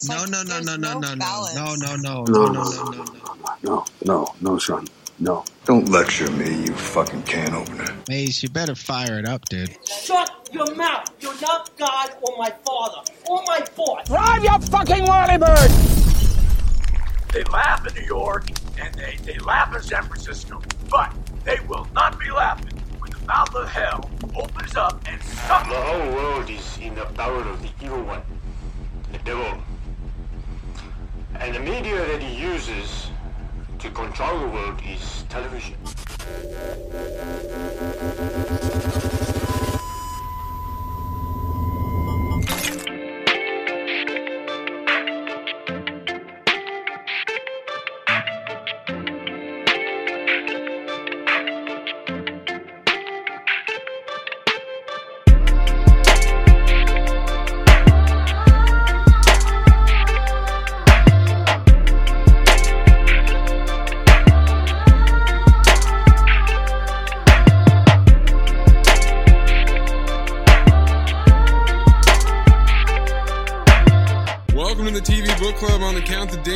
It's No, like no, no, no, no, no, no, no, no, no, No, no, no, no, no, no, no, no. no, no, no, Sean, no. Don't lecture me, you fucking can opener. Mace, you better fire it up, dude. Shut your mouth! You're not God or my father or my boss! Drive your fucking whirlybird! They laugh in New York and they, they laugh in San Francisco, but they will not be laughing when the mouth of hell opens up and sucks. The whole world is in the power of the evil one, the devil. And the media that he uses to control the world is television.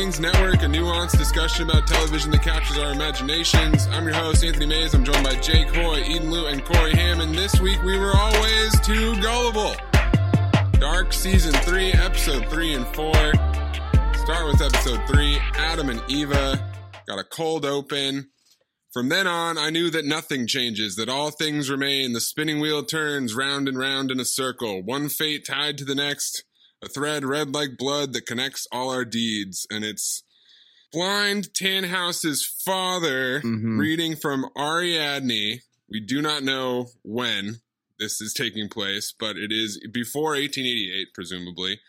Network, a nuanced discussion about television that captures our imaginations. I'm your host, Anthony Mays. I'm joined by Jake Hoy, Eden Liu, and Corey Hammond. This week we were always too gullible. Dark Season 3, Episode 3 and 4. Start with Episode 3. Adam and Eva got a cold open. From then on, I knew that nothing changes, that all things remain. The spinning wheel turns round and round in a circle, one fate tied to the next a thread red like blood that connects all our deeds. And it's blind Tannhaus's father Mhm. reading from Ariadne. We do not know when this is taking place, but it is before 1888, presumably.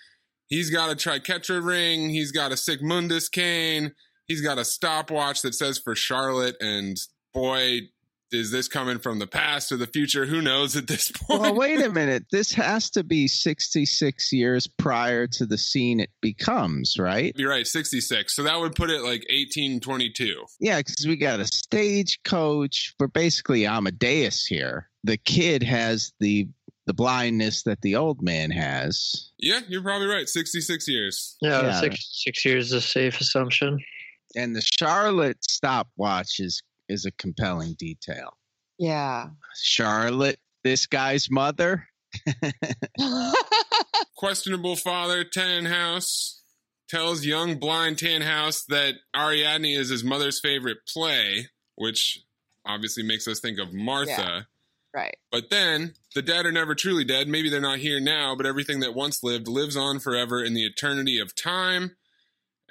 He's got a triquetra ring. He's got a Sic Mundus cane. He's got a stopwatch that says for Charlotte. And boy, is this coming from the past or the future? Who knows at this point? Well, wait a minute. This has to be 66 years prior to the scene it becomes, right? You're right, 66. So that would put it like 1822. Yeah, because we got a stagecoach. We're basically Amadeus here. The kid has the the blindness that the old man has. Yeah, you're probably right. 66 years. Yeah, Yeah. six six years is a safe assumption. And the Charlotte stopwatch is, is a compelling detail. Yeah. Charlotte, this guy's mother. Questionable father, Tannhaus, tells young blind Tannhaus that Ariadne is his mother's favorite play, which obviously makes us think of Martha. right. But then, the dead are never truly dead. Maybe they're not here now, but everything that once lived lives on forever in the eternity of time.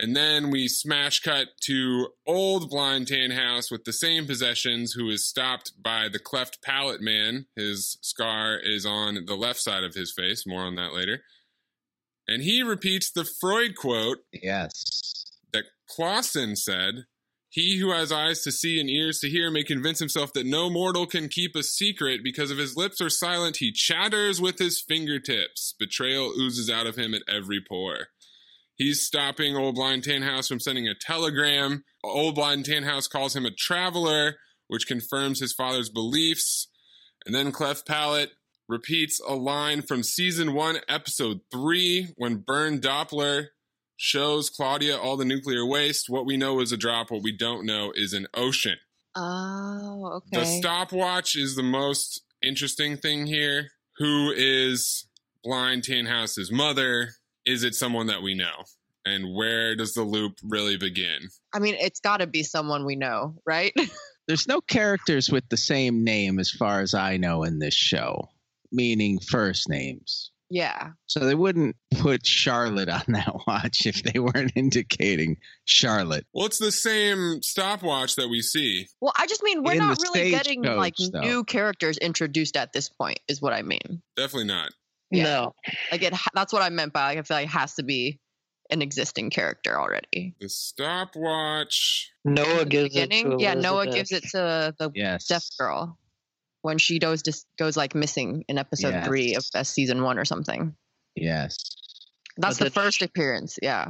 And then we smash cut to old blind Tannhaus with the same possessions, who is stopped by the cleft palate man. His scar is on the left side of his face. More on that later. And he repeats the Freud quote Yes. that Clausen said He who has eyes to see and ears to hear may convince himself that no mortal can keep a secret because if his lips are silent, he chatters with his fingertips. Betrayal oozes out of him at every pore. He's stopping Old Blind Tannhaus from sending a telegram. Old Blind Tannhaus calls him a traveler, which confirms his father's beliefs. And then Cleft Palate repeats a line from season one, episode three, when Bernd Doppler shows Claudia all the nuclear waste. What we know is a drop, what we don't know is an ocean. Oh, okay. The stopwatch is the most interesting thing here. Who is Blind Tannhaus's mother? Is it someone that we know? And where does the loop really begin? I mean, it's got to be someone we know, right? There's no characters with the same name as far as I know in this show, meaning first names. yeah. So they wouldn't put Charlotte on that watch if they weren't indicating Charlotte. Well, it's the same stopwatch that we see. Well, I just mean we're In not really getting stagecoach, like though. new characters introduced at this point. Is what I mean. Definitely not. Yeah. No. Like it. That's what I meant by like, I feel like it has to be an existing character already. The stopwatch. Noah gives it to yeah, Noah gives it to the Yes. deaf girl when she goes just goes like missing in episode Yes. three of uh, season one or something. Yes. That's But the the- first appearance. Yeah.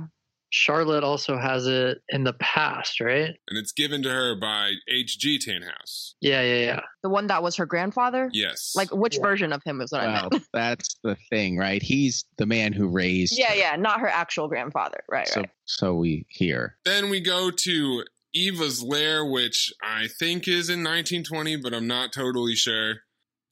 Charlotte also has it in the past, right? And it's given to her by H.G. Tannhaus. Yeah, yeah, yeah. The one that was her grandfather? Yes. Like which Yeah. version of him is what I Well, meant? that's the thing, right? He's the man who raised. yeah, yeah, not her actual grandfather. Right, So, right. so we hear. Then we go to Eva's lair, which I think is in 1920, but I'm not totally sure.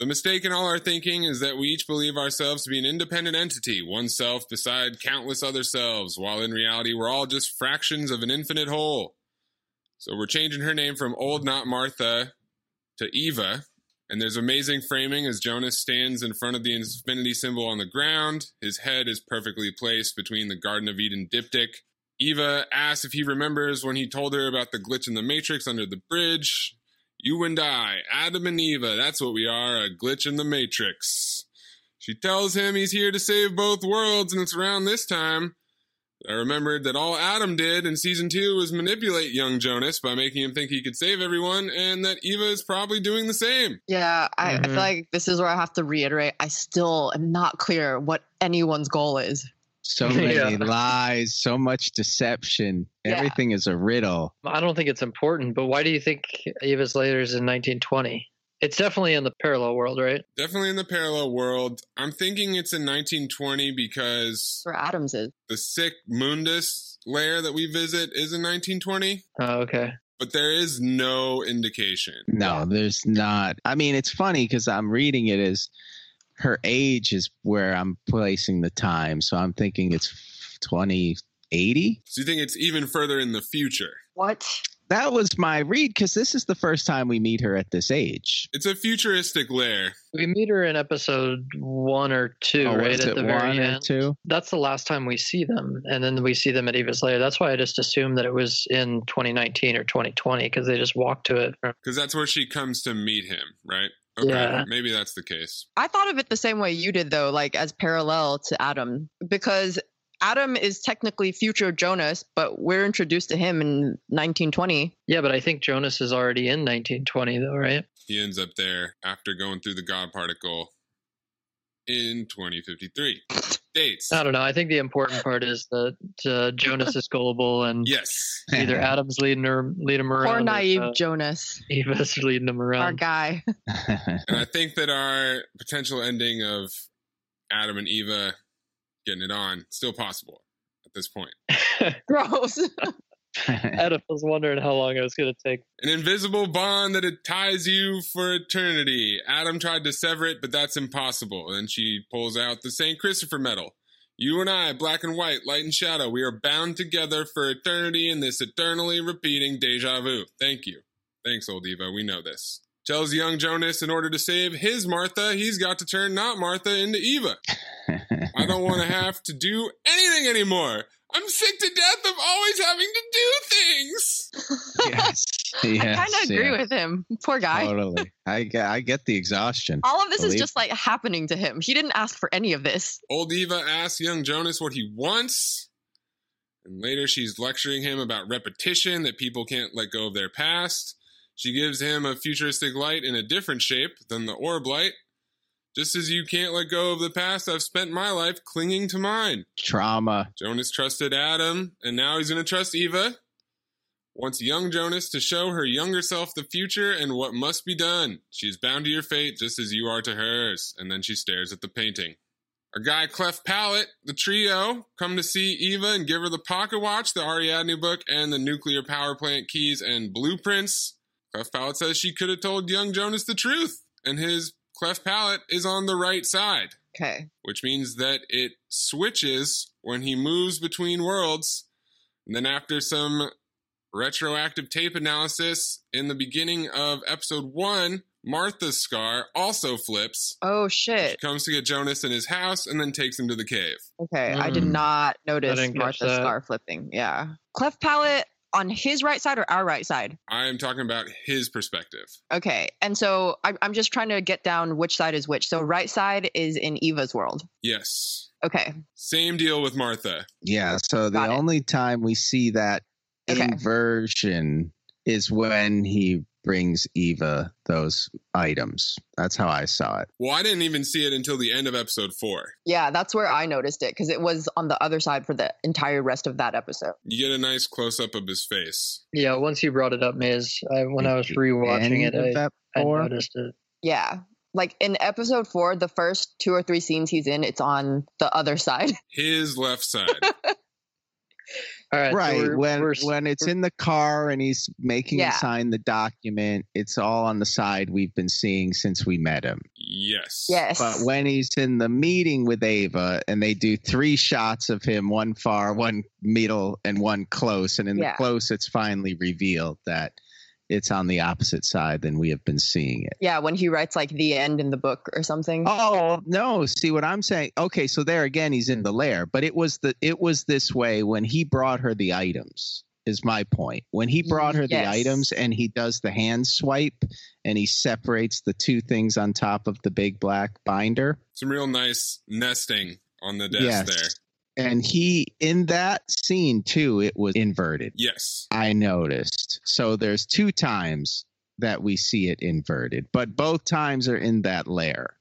The mistake in all our thinking is that we each believe ourselves to be an independent entity, one self beside countless other selves, while in reality we're all just fractions of an infinite whole. So we're changing her name from Old Not Martha to Eva, and there's amazing framing as Jonas stands in front of the infinity symbol on the ground. His head is perfectly placed between the Garden of Eden diptych. Eva asks if he remembers when he told her about the glitch in the Matrix under the bridge. You and I, Adam and Eva, that's what we are, a glitch in the Matrix. She tells him he's here to save both worlds, and it's around this time. I remembered that all Adam did in season two was manipulate young Jonas by making him think he could save everyone, and that Eva is probably doing the same. Yeah, I, I Mhm. feel like this is where I have to reiterate. I still am not clear what anyone's goal is. So many Yeah. lies, so much deception. Yeah. Everything is a riddle. I don't think it's important, but why do you think Eva's later is in 1920? It's definitely in the parallel world, right? Definitely in the parallel world. I'm thinking it's in 1920 because Where Adams is. the Sic Mundus lair that we visit is in 1920, Oh, okay. but there is no indication. No, there's not. I mean, it's funny because I'm reading it as her age is where I'm placing the time. So I'm thinking it's 2080. So you think it's even further in the future? What? That was my read because this is the first time we meet her at this age. It's a futuristic lair. We meet her in episode one or two, Oh, right at the very end. two? That's the last time we see them, and then we see them at Eva's lair. That's why I just assumed that it was in 2019 or 2020 because they just walked to it. Because that's where she comes to meet him, right? Okay, Yeah. maybe that's the case. I thought of it the same way you did, though, like as parallel to Adam, because Adam is technically future Jonas, but we're introduced to him in 1920. yeah, but I think Jonas is already in 1920, though, right? He ends up there after going through the God particle in 2053. Dates. I don't know. I think the important part is that uh, Jonas is gullible, and Yes. either Adam's leading her, leading him around, Poor or, naive uh, Jonas, Eva's leading him our around. guy. And I think that our potential ending of Adam and Eva getting it on still possible at this point. Gross. Adam was wondering how long it was going to take. An invisible bond that it ties you for eternity. Adam tried to sever it, but that's impossible. And she pulls out the St. Christopher medal. You and I, black and white, light and shadow, we are bound together for eternity in this eternally repeating deja vu. Thank you. Thanks, old Eva. We know this. Tells young Jonas in order to save his Martha, he's got to turn not Martha into Eva. I don't want to have to do anything anymore. I'm sick to death of always having to do things. yes. I kind of agree yeah, with him. Poor guy. Totally. I get, I get the exhaustion. All of this Believe- is just like happening to him. He didn't ask for any of this. Old Eva asks young Jonas what he wants. And later she's lecturing him about repetition, that people can't let go of their past. She gives him a futuristic light in a different shape than the orb light. Just as you can't let go of the past, I've spent my life clinging to mine. Trauma. Jonas trusted Adam, and now he's going to trust Eva. Wants young Jonas to show her younger self the future and what must be done. She is bound to your fate just as you are to hers. And then she stares at the painting. Our guy Cleft Palate, the trio, come to see Eva and give her the pocket watch, the Ariadne book, and the nuclear power plant keys and blueprints. Cleft Palate says she could have told young Jonas the truth, and his Cleft Palate is on the right side Okay. which means that it switches when he moves between worlds. And then, after some retroactive tape analysis in the beginning of episode one, Martha's scar also flips. Oh shit! She shit. comes to get Jonas in his house and then takes him to the cave. Okay, I did Mm. not notice Martha's scar flipping. Yeah. Cleft palate, on his right side or our right side? I am talking about his perspective. Okay. And so I, I'm just trying to get down which side is which. So right side is in Eva's world. Yes. Okay. Same deal with Martha. Yeah. So the it. only time we see that Okay. inversion is when he brings Eva those items. That's how I saw it. Well, I didn't even see it until the end of episode four. Yeah, that's where I noticed it because it was on the other side for the entire rest of that episode. You get a nice close up of his face. Yeah, once you brought it up, Miz, I, when I was rewatching it, I, I four? noticed it. Yeah. Like in episode four, the first two or three scenes he's in, it's on the other side. His left side. All right, so right we're- when we're- when it's in the car and he's making Yeah. him sign the document it's all on the side we've been seeing since we met him yes. Yes. but when he's in the meeting with ava and they do three shots of him one far one middle and one close and in Yeah. the close it's finally revealed that it's on the opposite side than we have been seeing it yeah, when he writes like the end in the book or something. Oh no! See what I'm saying? Okay, so there again, he's in the lair, but it was the it was this way when he brought her the items. Is my point when he brought her the items and he does the hand swipe and he separates the two things on top of the big black binder. Some real nice nesting on the desk Yes. there. And he in that scene too, it was inverted. Yes. I noticed. So there's two times that we see it inverted, but both times are in that lair.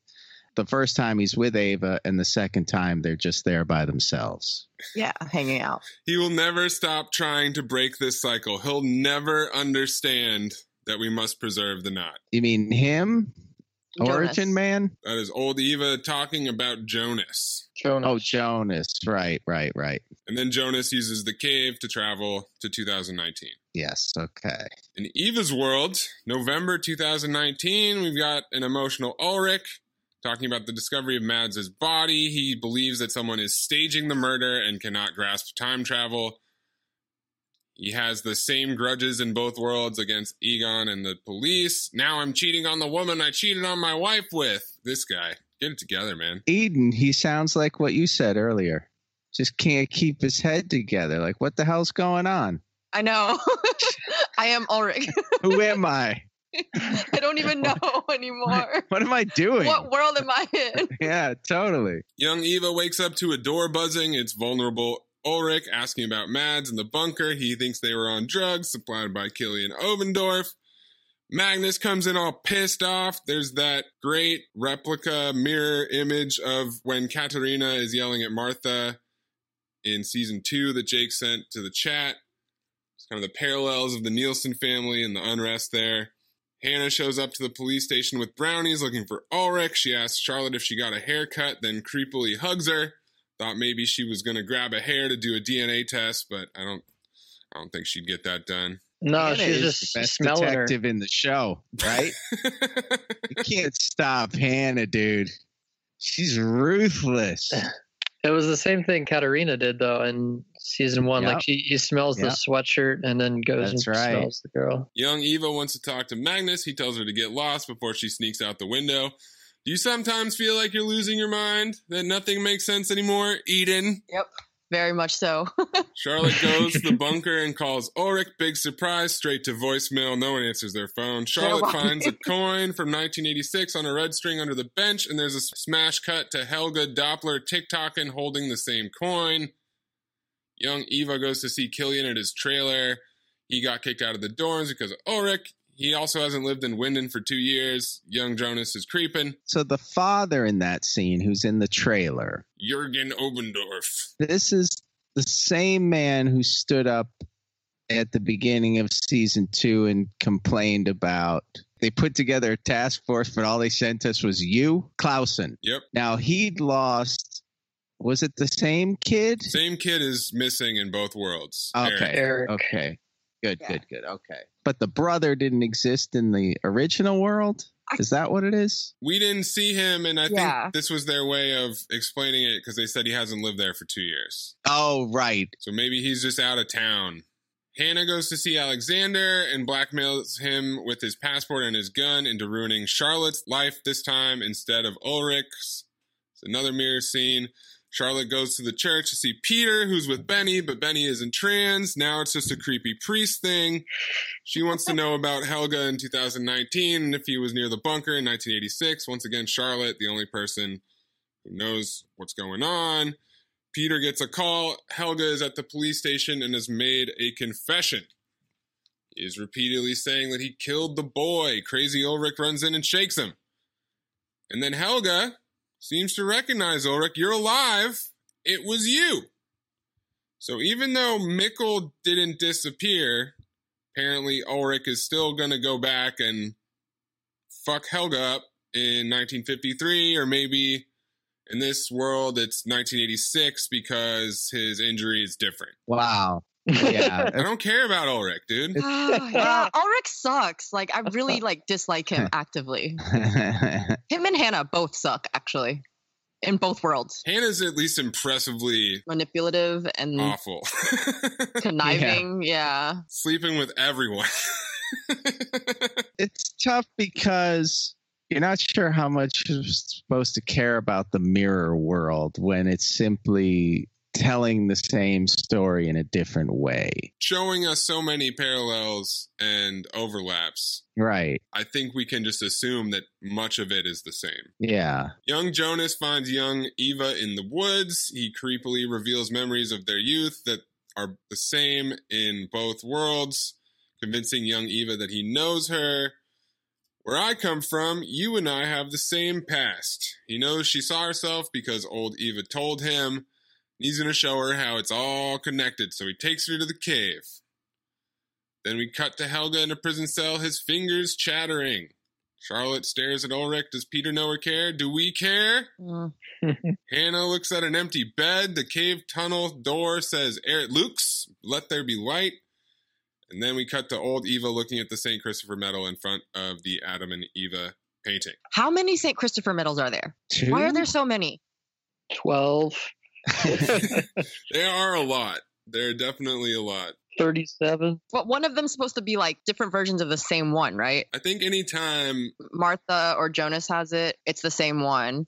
The first time he's with Ava, and the second time they're just there by themselves. Yeah, hanging out. He will never stop trying to break this cycle. He'll never understand that we must preserve the knot. You mean him? Jonas. Origin Man? That is old Eva talking about Jonas. Jonas. Oh, Jonas. Right, right, right. And then Jonas uses the cave to travel to 2019. Yes, okay. In Eva's world, November 2019, we've got an emotional Ulrich talking about the discovery of Mads' body. He believes that someone is staging the murder and cannot grasp time travel. He has the same grudges in both worlds against Egon and the police. Now I'm cheating on the woman I cheated on my wife with. This guy. Get it together, man. Eden, he sounds like what you said earlier. Just can't keep his head together. Like, what the hell's going on? I know. I am Ulrich. Who am I? I don't even know anymore. What am I doing? What world am I in? Yeah, totally. Young Eva wakes up to a door buzzing. It's vulnerable Ulrich asking about Mads in the bunker. He thinks they were on drugs supplied by Killian Obendorf. Magnus comes in all pissed off. There's that great replica mirror image of when Katerina is yelling at Martha in season two that Jake sent to the chat. It's kind of the parallels of the Nielsen family and the unrest there. Hannah shows up to the police station with brownies looking for Ulrich. She asks Charlotte if she got a haircut, then creepily hugs her. Thought maybe she was going to grab a hair to do a DNA test, but I don't I don't think she'd get that done. No, Hannah she's just the best smelling her. detective in the show, right? you can't stop Hannah, dude. She's ruthless. It was the same thing Katarina did though in season one. Yep. Like she he smells the sweatshirt and then goes That's and right. smells the girl. Young Eva wants to talk to Magnus. He tells her to get lost before she sneaks out the window. Do you sometimes feel like you're losing your mind? That nothing makes sense anymore? Eden? Yep, very much so. Charlotte goes to the bunker and calls Ulrich. Big surprise, straight to voicemail. No one answers their phone. Charlotte finds a coin from 1986 on a red string under the bench, and there's a smash cut to Helge Doppler TikToking holding the same coin. Young Eva goes to see Killian at his trailer. He got kicked out of the dorms because of Ulrich. He also hasn't lived in Winden for two years. Young Jonas is creeping. So the father in that scene, who's in the trailer, Jurgen Obendorf. this is the same man who stood up at the beginning of season two and complained about they put together a task force, but all they sent us was you, Clausen. Yep. Now he'd lost. Was it the same kid? Same kid is missing in both worlds. Okay. Eric. Eric. Okay. Good, Yeah. good, good. Okay. But the brother didn't exist in the original world? Is that what it is? We didn't see him, and I Yeah. think this was their way of explaining it because they said he hasn't lived there for two years. Oh, right. So maybe he's just out of town. Hannah goes to see Alexander and blackmails him with his passport and his gun into ruining Charlotte's life this time instead of Ulrich's. It's another mirror scene. Charlotte goes to the church to see Peter, who's with Benny, but Benny isn't trans. Now it's just a creepy priest thing. She wants to know about Helge in 2019 and if he was near the bunker in 1986. Once again, Charlotte, the only person who knows what's going on. Peter gets a call. Helge is at the police station and has made a confession. He is repeatedly saying that he killed the boy. Crazy Ulrich runs in and shakes him. And then Helga seems to recognize Ulrich. You're alive. It was you. So even though Mikkel didn't disappear, apparently Ulrich is still going to go back and fuck Helge up in 1953, or maybe in this world it's 1986 because his injury is different. Wow. Yeah. I don't care about Ulrich, dude. Oh, yeah, uh, Ulrich sucks. Like I really like dislike him actively. Him and Hannah both suck, actually, in both worlds. Hannah's at least impressively Manipulative and awful. conniving. Yeah. Sleeping with everyone. it's tough because you're not sure how much you're supposed to care about the mirror world when it's simply telling the same story in a different way. Showing us so many parallels and overlaps. Right. I think we can just assume that much of it is the same. Yeah. Young Jonas finds young Eva in the woods. He creepily reveals memories of their youth that are the same in both worlds, convincing young Eva that he knows her. Where I come from, you and I have the same past. He knows she saw herself because old Eva told him. He's going to show her how it's all connected, so he takes her to the cave. Then we cut to Helge in a prison cell, his fingers chattering. Charlotte stares at Ulrich. Does Peter know or care? Do we care? Mm. Hannah looks at an empty bed. The cave tunnel door says, Erit Lux, let there be light. And then we cut to old Eva looking at the St. Christopher medal in front of the Adam and Eva painting. How many St. Christopher medals are there? Two? Why are there so many? 12, There are a lot. There are definitely a lot. 37. But one of them's supposed to be like different versions of the same one, right? I think anytime Martha or Jonas has it, it's the same one.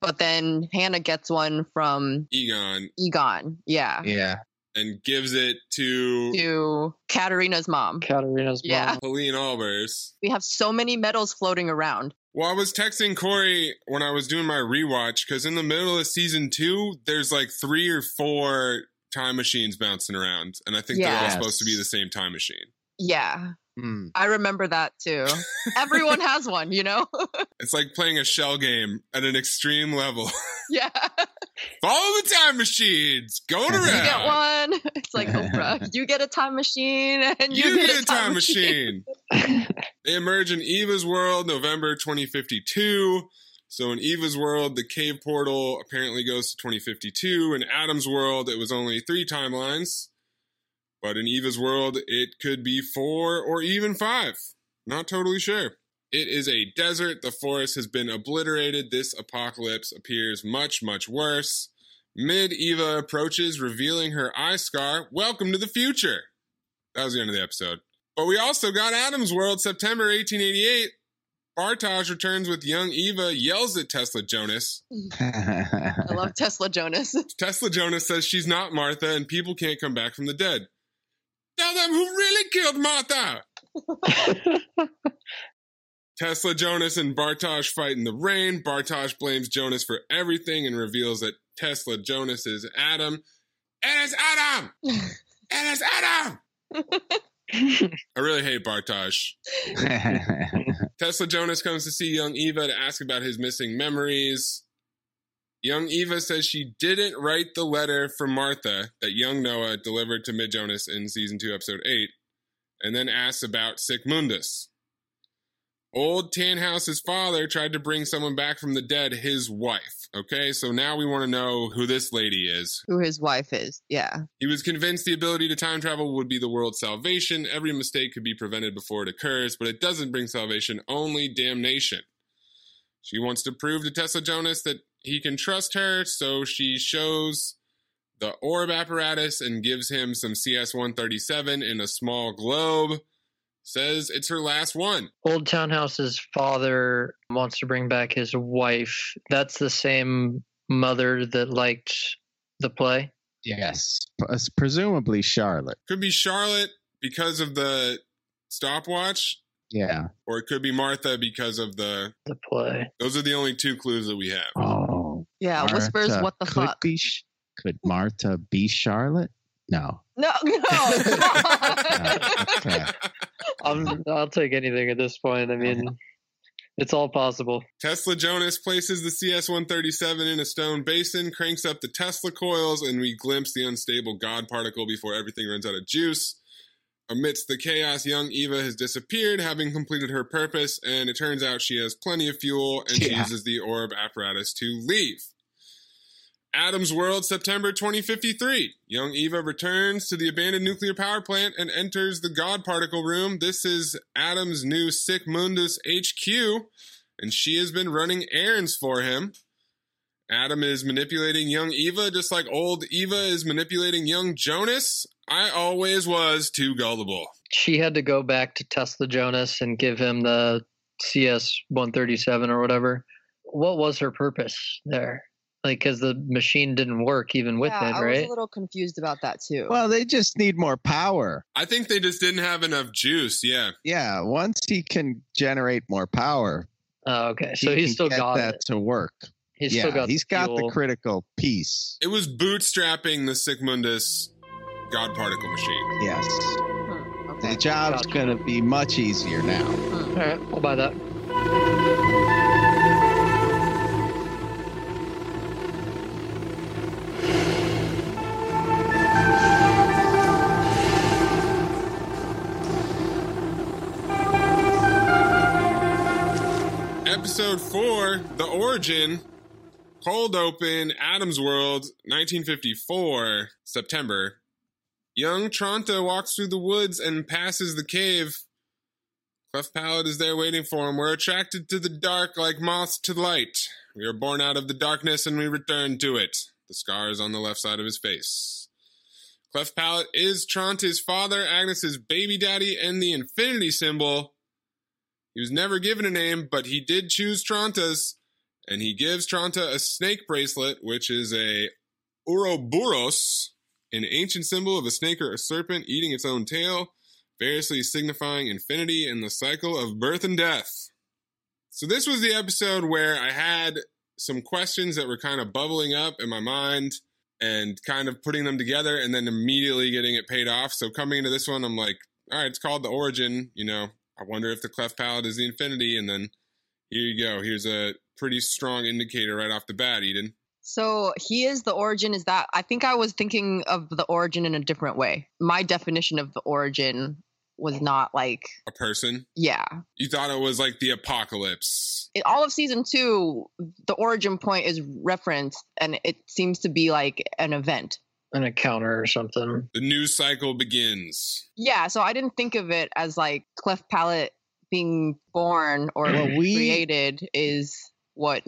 But then Hannah gets one from Egon Egon. Yeah. Yeah. and gives it to To Katerina's mom. Katerina's Yeah. mom. Helene Albers. We have so many medals floating around. Well, I was texting Corey when I was doing my rewatch because in the middle of season two, there's like three or four time machines bouncing around, and I think they're all supposed to be the same time machine. Yeah. Hmm. I remember that too. Everyone has one, you know? It's like playing a shell game at an extreme level. yeah. Follow the time machines, going You get one. It's like Oprah. You get a time machine and you, You, get, a time, machine. they emerge in Eva's world, November 2052. So in Eva's world, the cave portal apparently goes to 2052. In Adam's world, it was only three timelines. But in Eva's world, it could be four or even five. Not totally sure. It is a desert. The forest has been obliterated. This apocalypse appears much, much worse. Mid Eva approaches, revealing her eye scar. Welcome to the future. That was the end of the episode. But we also got Adam's World, September 1888. Bartosz returns with young Eva, yells at Tesla Jonas. I love Tesla Jonas. Tesla Jonas says she's not Martha and people can't come back from the dead. Tell them who really killed Martha. Tesla Jonas and Bartosz fight in the rain. Bartosz blames Jonas for everything and reveals that Tesla Jonas is Adam. And It is Adam! and It is Adam! I really hate Bartosz. Tesla Jonas comes to see young Eva to ask about his missing memories. Young Eva says she didn't write the letter from Martha that young Noah delivered to Mid Jonas in season 2, episode 8, and then asks about Sic Mundus. Old Tannhaus's father tried to bring someone back from the dead, his wife. Okay, so now we want to know who this lady is. Who his wife is. Yeah. He was convinced the ability to time travel would be the world's salvation. Every mistake could be prevented before it occurs, but it doesn't bring salvation, only damnation. She wants to prove to Tesla Jonas that he can trust her, so she shows the orb apparatus and gives him some CS 137 in a small globe. Says it's her last one. Old Tannhaus's father wants to bring back his wife. That's the same mother that liked the play? Yes, Pres- presumably Charlotte. Could be Charlotte because of the stopwatch, Yeah. or it could be Martha because of the. The play. Those are the only two clues that we have. Oh. Yeah, whispers, what the could fuck? Be, Sh- could Marta be Charlotte? No. No, no. Okay. I'm, I'll take anything at this point. I mean, it's all possible. Tesla Jonas places the CS 137 in a stone basin, cranks up the Tesla coils, and we glimpse the unstable God particle before everything runs out of juice. Amidst the chaos, young Eva has disappeared, having completed her purpose, and it turns out she has plenty of fuel and she uses the orb apparatus to leave. Adam's World, September 2053. Young Eva returns to the abandoned nuclear power plant and enters the God particle room. This is Adam's new Sic Mundus HQ, and she has been running errands for him. Adam is manipulating young Eva just like old Eva is manipulating young Jonas. I always was too gullible. She had to go back to Tesla Jonas and give him the CS 137 or whatever. What was her purpose there? Like, because the machine didn't work even with yeah, it, I was right? a little confused about that too. Well, they just need more power. I think they just didn't have enough juice. Yeah. Yeah. Once he can generate more power, Oh, okay. So he he's can still get got that it. to work. He's yeah, still got. he's the got the critical piece. It was bootstrapping the Sic Mundus God particle machine. Yes. Hmm, okay. The job's Gotcha. going to be much easier now. All right, I'll buy that. Episode 4 The Origin. Cold Open, Adam's World, 1954, September. Young Tronte walks through the woods and passes the cave. Cleft Palate is there waiting for him. We're attracted to the dark like moths to light. We are born out of the darkness and we return to it. The scar is on the left side of his face. Cleft Palate is Tronte's father, Agnes's baby daddy, and the infinity symbol. He was never given a name, but he did choose Tronte's, and he gives Tronte a snake bracelet, which is a Ouroboros, an ancient symbol of a snake or a serpent eating its own tail, variously signifying infinity and the cycle of birth and death. So this was the episode where I had some questions that were kind of bubbling up in my mind and kind of putting them together and then immediately getting it paid off. So coming into this one, I'm like, all right, it's called the origin, you know, I wonder if the cleft palate is the infinity, and then here you go. Here's a pretty strong indicator right off the bat, Eden. So he is the origin. Is that I think I was thinking of the origin in a different way. My definition of the origin was not like A person. yeah. You thought it was like the apocalypse. In all of season two, the origin point is referenced, and it seems to be like an event. An encounter or something. The news cycle begins. Yeah, so I didn't think of it as like cleft palate being born or Well, we- created is what.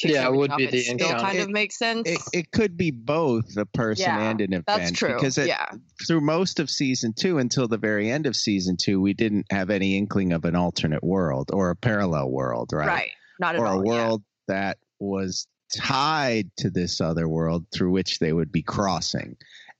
Yeah, it would be the still encounter. kind of makes sense. It, it could be both a person Yeah, and an event. That's true. Because it, yeah, through most of season two until the very end of season two, we didn't have any inkling of an alternate world or a parallel world, right? right. Not at or all. a yeah. world that was tied to this other world through which they would be crossing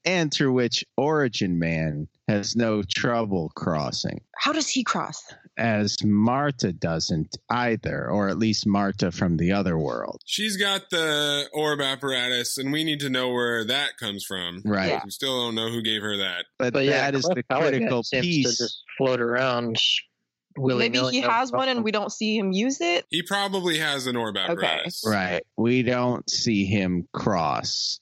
and through which origin man has no trouble crossing How does he cross? as marta doesn't either or at least marta from the other world She's got the orb apparatus, and we need to know where that comes from. right Yeah. We still don't know who gave her that. but, But yeah, that is the critical piece to just float around. Willy Maybe he has one and we don't see him use it. He probably has an orb apparatus. right we don't see him cross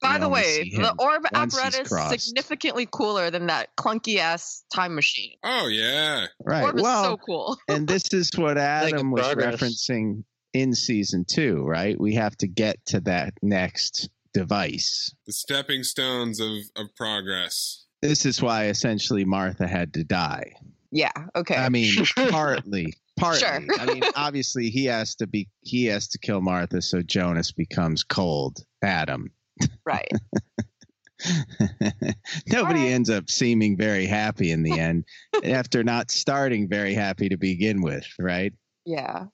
By the way, the orb apparatus crossed. significantly cooler than that clunky ass time machine. Oh, yeah. right orb is well so cool. and this is what Adam was progress. referencing in season two, right? We have to get to that next device. The stepping stones of, of progress. This is why essentially Martha had to die. yeah. Okay. I mean, partly, partly. Sure. I mean, obviously he has to be he has to kill Martha so Jonas becomes cold Adam. Right. Nobody Alright. ends up seeming very happy in the end after not starting very happy to begin with, right? Yeah.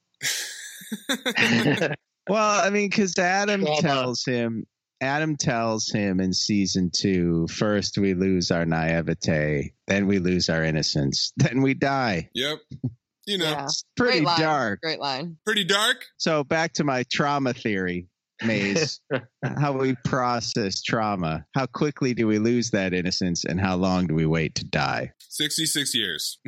Well, I mean, because Adam Trauma. tells him, Adam tells him in season two, first we lose our naivete, then we lose our innocence, then we die. Yep. You know, Yeah. It's pretty Great dark. Great line. pretty dark. So back to my trauma theory, Maze. how we process trauma. How quickly do we lose that innocence, and how long do we wait to die? 66 years.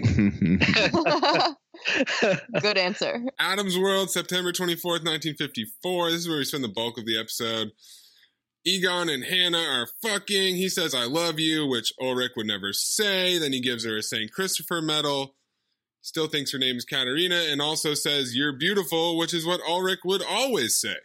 Good answer. Adam's World, September 24th, 1954. This is where we spend the bulk of the episode. Egon and Hannah are fucking. He says, I love you, which Ulrich would never say. Then he gives her a St. Christopher medal. Still thinks her name is Katerina and also says, You're beautiful, which is what Ulrich would always say.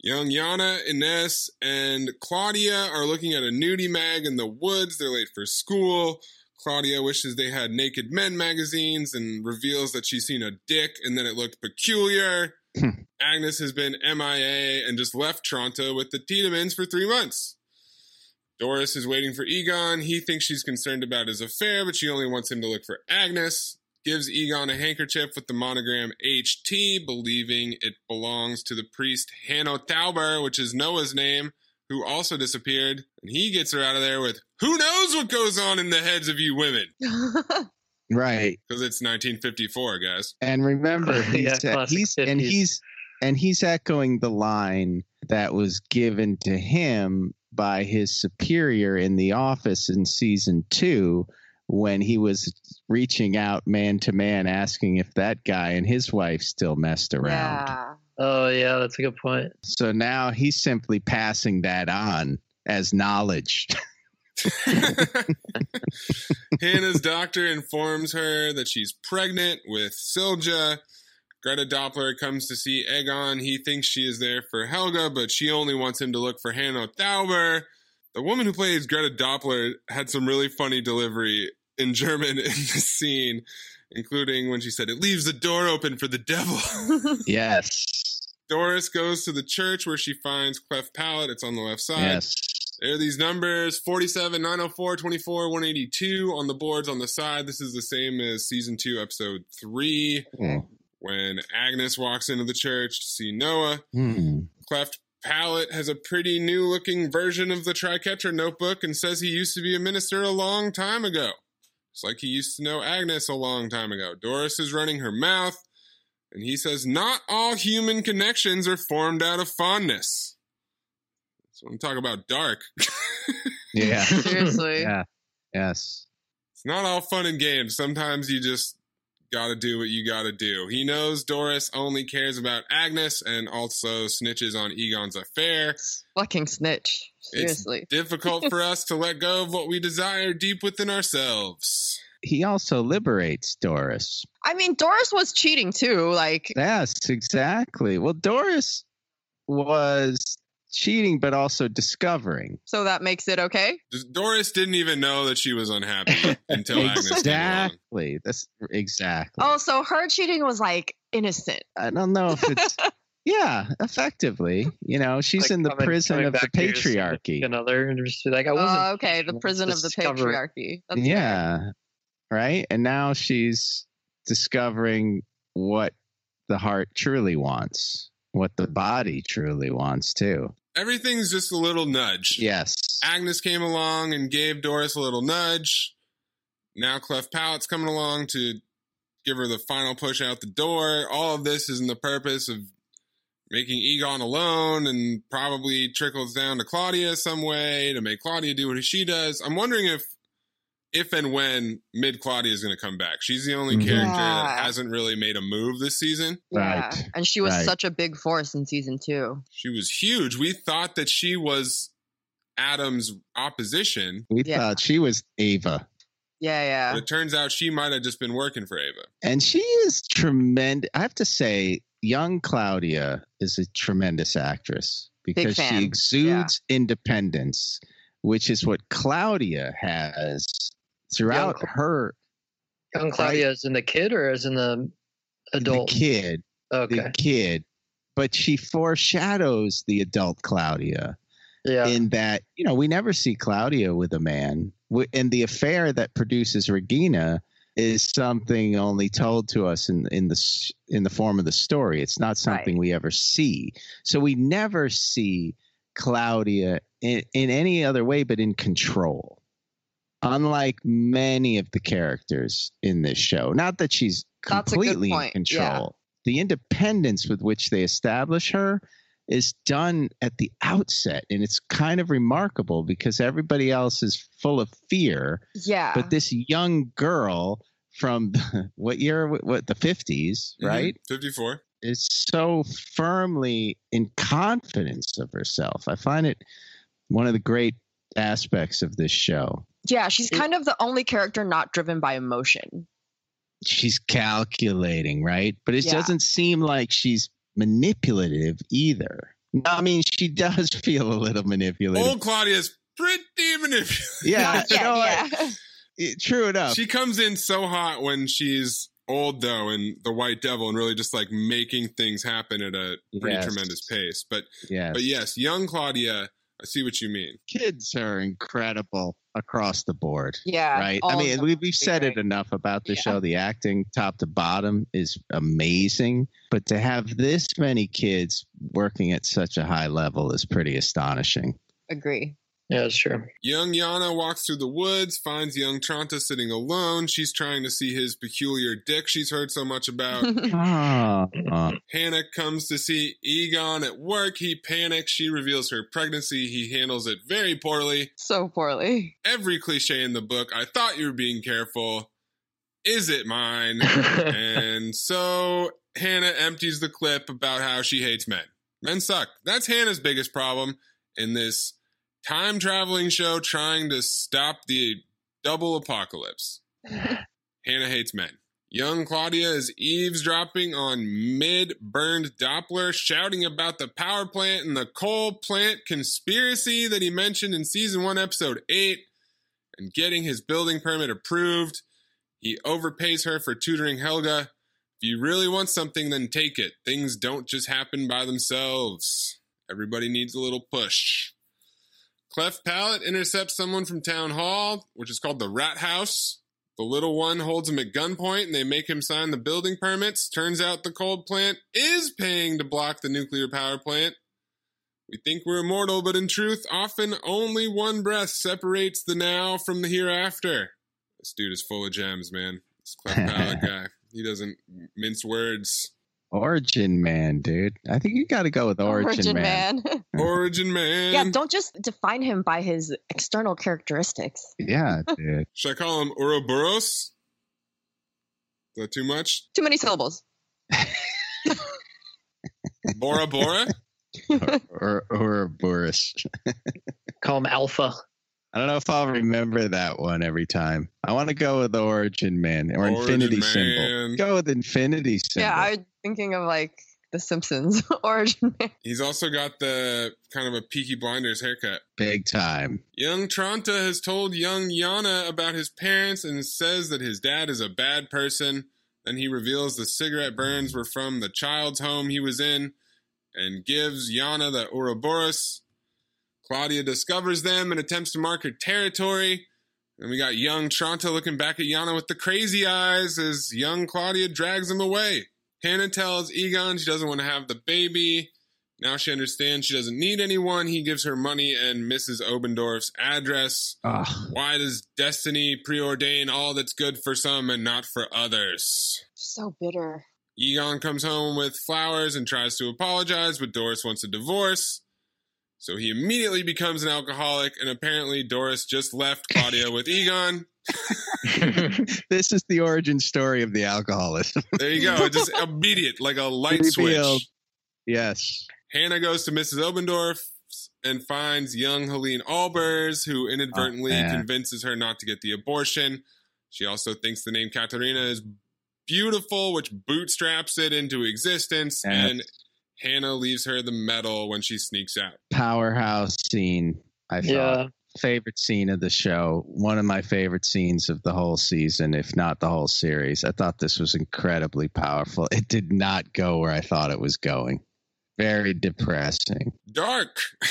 Young Jana, Ines, and Claudia are looking at a nudie mag in the woods. They're late for school. Claudia wishes they had Naked Men magazines and reveals that she's seen a dick and then it looked peculiar. Hmm. Agnes has been MIA and just left Tronte with the Tiedemanns for three months. Doris is waiting for Egon. He thinks she's concerned about his affair, but she only wants him to look for Agnes. Gives Egon a handkerchief with the monogram HT, believing it belongs to the priest Hanno Tauber, which is Noah's name, who also disappeared. And he gets her out of there with, Who knows what goes on in the heads of you women? right. Because it's 1954, guys. And remember, he Yeah, said, classic he's and he's and he's echoing the line that was given to him by his superior in the office in season two when he was reaching out man to man asking if that guy and his wife still messed around. Yeah. Oh yeah, that's a good point. So now he's simply passing that on as knowledge. Hannah's doctor informs her that she's pregnant with Silja. Greta Doppler comes to see Egon. He thinks she is there for Helge, but she only wants him to look for Hannah Tauber. The woman who plays Greta Doppler had some really funny delivery in German in the scene, including when she said, It leaves the door open for the devil. yes. Doris goes to the church where she finds Cleft Palate. It's on the left side. Yes. There are these numbers 47, 904, 24, 182 on the boards on the side. This is the same as season two, episode three, Hmm. when Agnes walks into the church to see Noah. Hmm. Cleft Palate has a pretty new looking version of the triquetra notebook and says he used to be a minister a long time ago. It's like he used to know Agnes a long time ago. Doris is running her mouth, and he says, Not all human connections are formed out of fondness. So I'm talking about dark. Yeah. Seriously. yeah. Yes. It's not all fun and games. Sometimes you just got to do what you got to do. He knows Doris only cares about Agnes and also snitches on Egon's affair. Fucking snitch. It's difficult for us to let go of what we desire deep within ourselves. He also liberates Doris. I mean, Doris was cheating too. Like, Yes, exactly. Well, Doris was cheating, but also discovering. so that makes it okay. Doris didn't even know that she was unhappy until Agnes came along. exactly. That's exactly. Oh, so her cheating was like innocent. I don't know if it's. yeah, effectively. You know, she's Like in the coming- prison coming of the back to your patriarchy. Another other and like I oh, wasn't. Oh, okay, the prison of the patriarchy. That's yeah. Right. And now she's discovering what the heart truly wants, what the body truly wants, too. Everything's just a little nudge. Yes. Agnes came along and gave Doris a little nudge. Now Cleft Palate's coming along to give her the final push out the door. All of this is in the purpose of making Egon alone and probably trickles down to Claudia some way to make Claudia do what she does. I'm wondering if if and when mid Claudia is going to come back. She's the only Mhm. character that hasn't really made a move this season. Yeah. And she was Right. such a big force in season two. She was huge. We thought that she was Adam's opposition, We Yeah. thought she was Ava. Yeah, yeah. but it turns out she might have just been working for Ava. And she is tremendous. I have to say, young Claudia is a tremendous actress because she fan. exudes independence, which is what Claudia has throughout Young- her Young Claudia is in the kid or as in the adult? the kid, okay. the kid. But she foreshadows the adult Claudia yeah. in that you know we never see Claudia with a man, W- and the affair that produces Regina is something only told to us in in the in the form of the story. It's not something we ever see. So we never see Claudia in, in any other way but in control. Unlike many of the characters in this show. Not that she's That's a good completely in control. yeah. The independence with which they establish her is done at the outset and it's kind of remarkable because everybody else is full of fear Yeah. but this young girl from the, what year what, what the 50s Mhm. right 54. is so firmly in confidence of herself i find it one of the great aspects of this show yeah, she's kind of the only character not driven by emotion. she's calculating right but it Yeah. doesn't seem like she's manipulative either i mean she does feel a little manipulative Old Claudia's pretty manipulative. yeah, yeah, no, I- yeah. it- true enough She comes in so hot when she's old though and the white devil and really just like making things happen at a pretty Yes. tremendous pace. But yes. but yes, young Claudia, I see what you mean. kids are incredible across the board Yeah. right i mean we, are we've said it enough about the Yeah. show the acting top to bottom is amazing but to have this many kids working at such a high level is pretty astonishing Agree. Yeah, it's true. Young Jana walks through the woods, finds young Tronte sitting alone. She's trying to see his peculiar dick she's heard so much about. Ah. Hannah comes to see Egon at work. He panics. She reveals her pregnancy. He handles it very poorly. so poorly. Every cliche in the book. I thought you were being careful. Is it mine? and so Hannah empties the clip about how she hates men. Men suck. That's Hannah's biggest problem in this time traveling show trying to stop the double apocalypse. Hannah hates men. Young Claudia is eavesdropping on mid Bernd Doppler, shouting about the power plant and the coal plant conspiracy that he mentioned in season one, episode eight, and getting his building permit approved. He overpays her for tutoring Helge. If you really want something, then take it. Things don't just happen by themselves. Everybody needs a little push. Cleft Palate intercepts someone from Town Hall, which is called the Rathaus. The little one holds him at gunpoint and they make him sign the building permits. Turns out the cold plant is paying to block the nuclear power plant. We think we're immortal, but in truth, often only one breath separates the now from the hereafter. This dude is full of gems, man. This Cleft Palate guy. He doesn't mince words. Origin man dude i think you got to go with origin, Origin man, man. Origin man. yeah, don't just define him by his external characteristics. yeah dude Should I call him Ouroboros? Is that too much? Too many syllables. Bora Bora? or or boris Call him Alpha. I don't know if I'll remember that one every time. I want to go with the Origin Man or Origin Infinity Man. symbol. Go with Infinity symbol. Yeah, I was thinking of like The Simpsons origin man. He's also got the kind of a Peaky Blinders haircut. Big time. Young Tronte has told young Jana about his parents and says that his dad is a bad person. Then he reveals the cigarette burns were from the child's home he was in and gives Jana the Ouroboros. Claudia discovers them and attempts to mark her territory. And we got young Tronte looking back at Jana with the crazy eyes as young Claudia drags him away. Hannah tells Egon she doesn't want to have the baby. Now she understands she doesn't need anyone. He gives her money and Mrs. Obendorf's address. Ugh. Why does destiny preordain all that's good for some and not for others? So bitter. Egon comes home with flowers and tries to apologize, but Doris wants a divorce. So he immediately becomes an alcoholic, and apparently Doris just left Claudia with Egon. this is the origin story of the alcoholism. There you go. Just immediate, like a light Revealed. switch. yes. Hannah goes to Mrs. Obendorf and finds young Helene Albers, who inadvertently Oh, convinces her not to get the abortion. She also thinks the name Katharina is beautiful, which bootstraps it into existence. Yes. And Hannah leaves her the medal when she sneaks out. Powerhouse scene. I thought. Yeah. Favorite scene of the show. One of my favorite scenes of the whole season, if not the whole series. I thought this was incredibly powerful. It did not go where I thought it was going. Very depressing. Dark.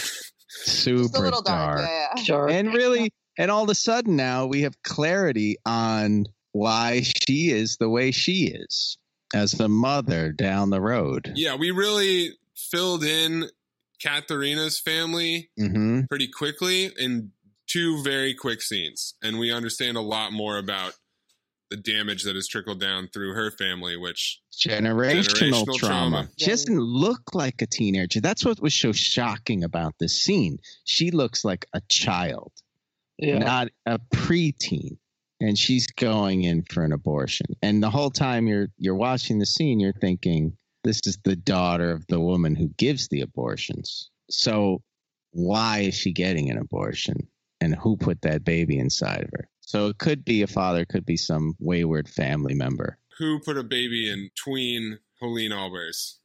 Super Just a little dark. dark. Yeah, yeah. And really and all of a sudden now we have clarity on why she is the way she is as the mother down the road. Yeah, we really filled in Katharina's family Mm-hmm. pretty quickly in two very quick scenes, and we understand a lot more about the damage that has trickled down through her family, which Generational, Generational trauma. trauma. She doesn't look like a teenager. That's what was so shocking about this scene. She looks like a child, Yeah. not a preteen. And she's going in for an abortion. And the whole time you're you're watching the scene, you're thinking, this is the daughter of the woman who gives the abortions. So why is she getting an abortion? And who put that baby inside of her? So it could be a father, could be some wayward family member. who put a baby in tween Helene Albers?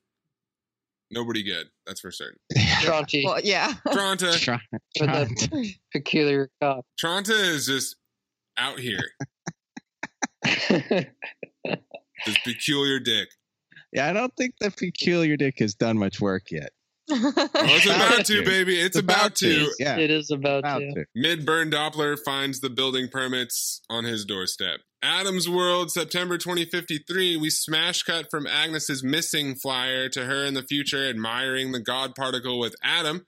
Nobody good, that's for certain. Tronti Well, yeah. Tronte, Try- with try- the peculiar cop. Tronte is just out here. This peculiar dick. Yeah, I don't think the peculiar dick has done much work yet. Oh, it's about to, baby. It's about to. Yeah, it is about, about to. to. Mid Bernd Doppler finds the building permits on his doorstep. Adam's World, September 2053. We smash cut from Agnes's missing flyer to her in the future admiring the God particle with Adam.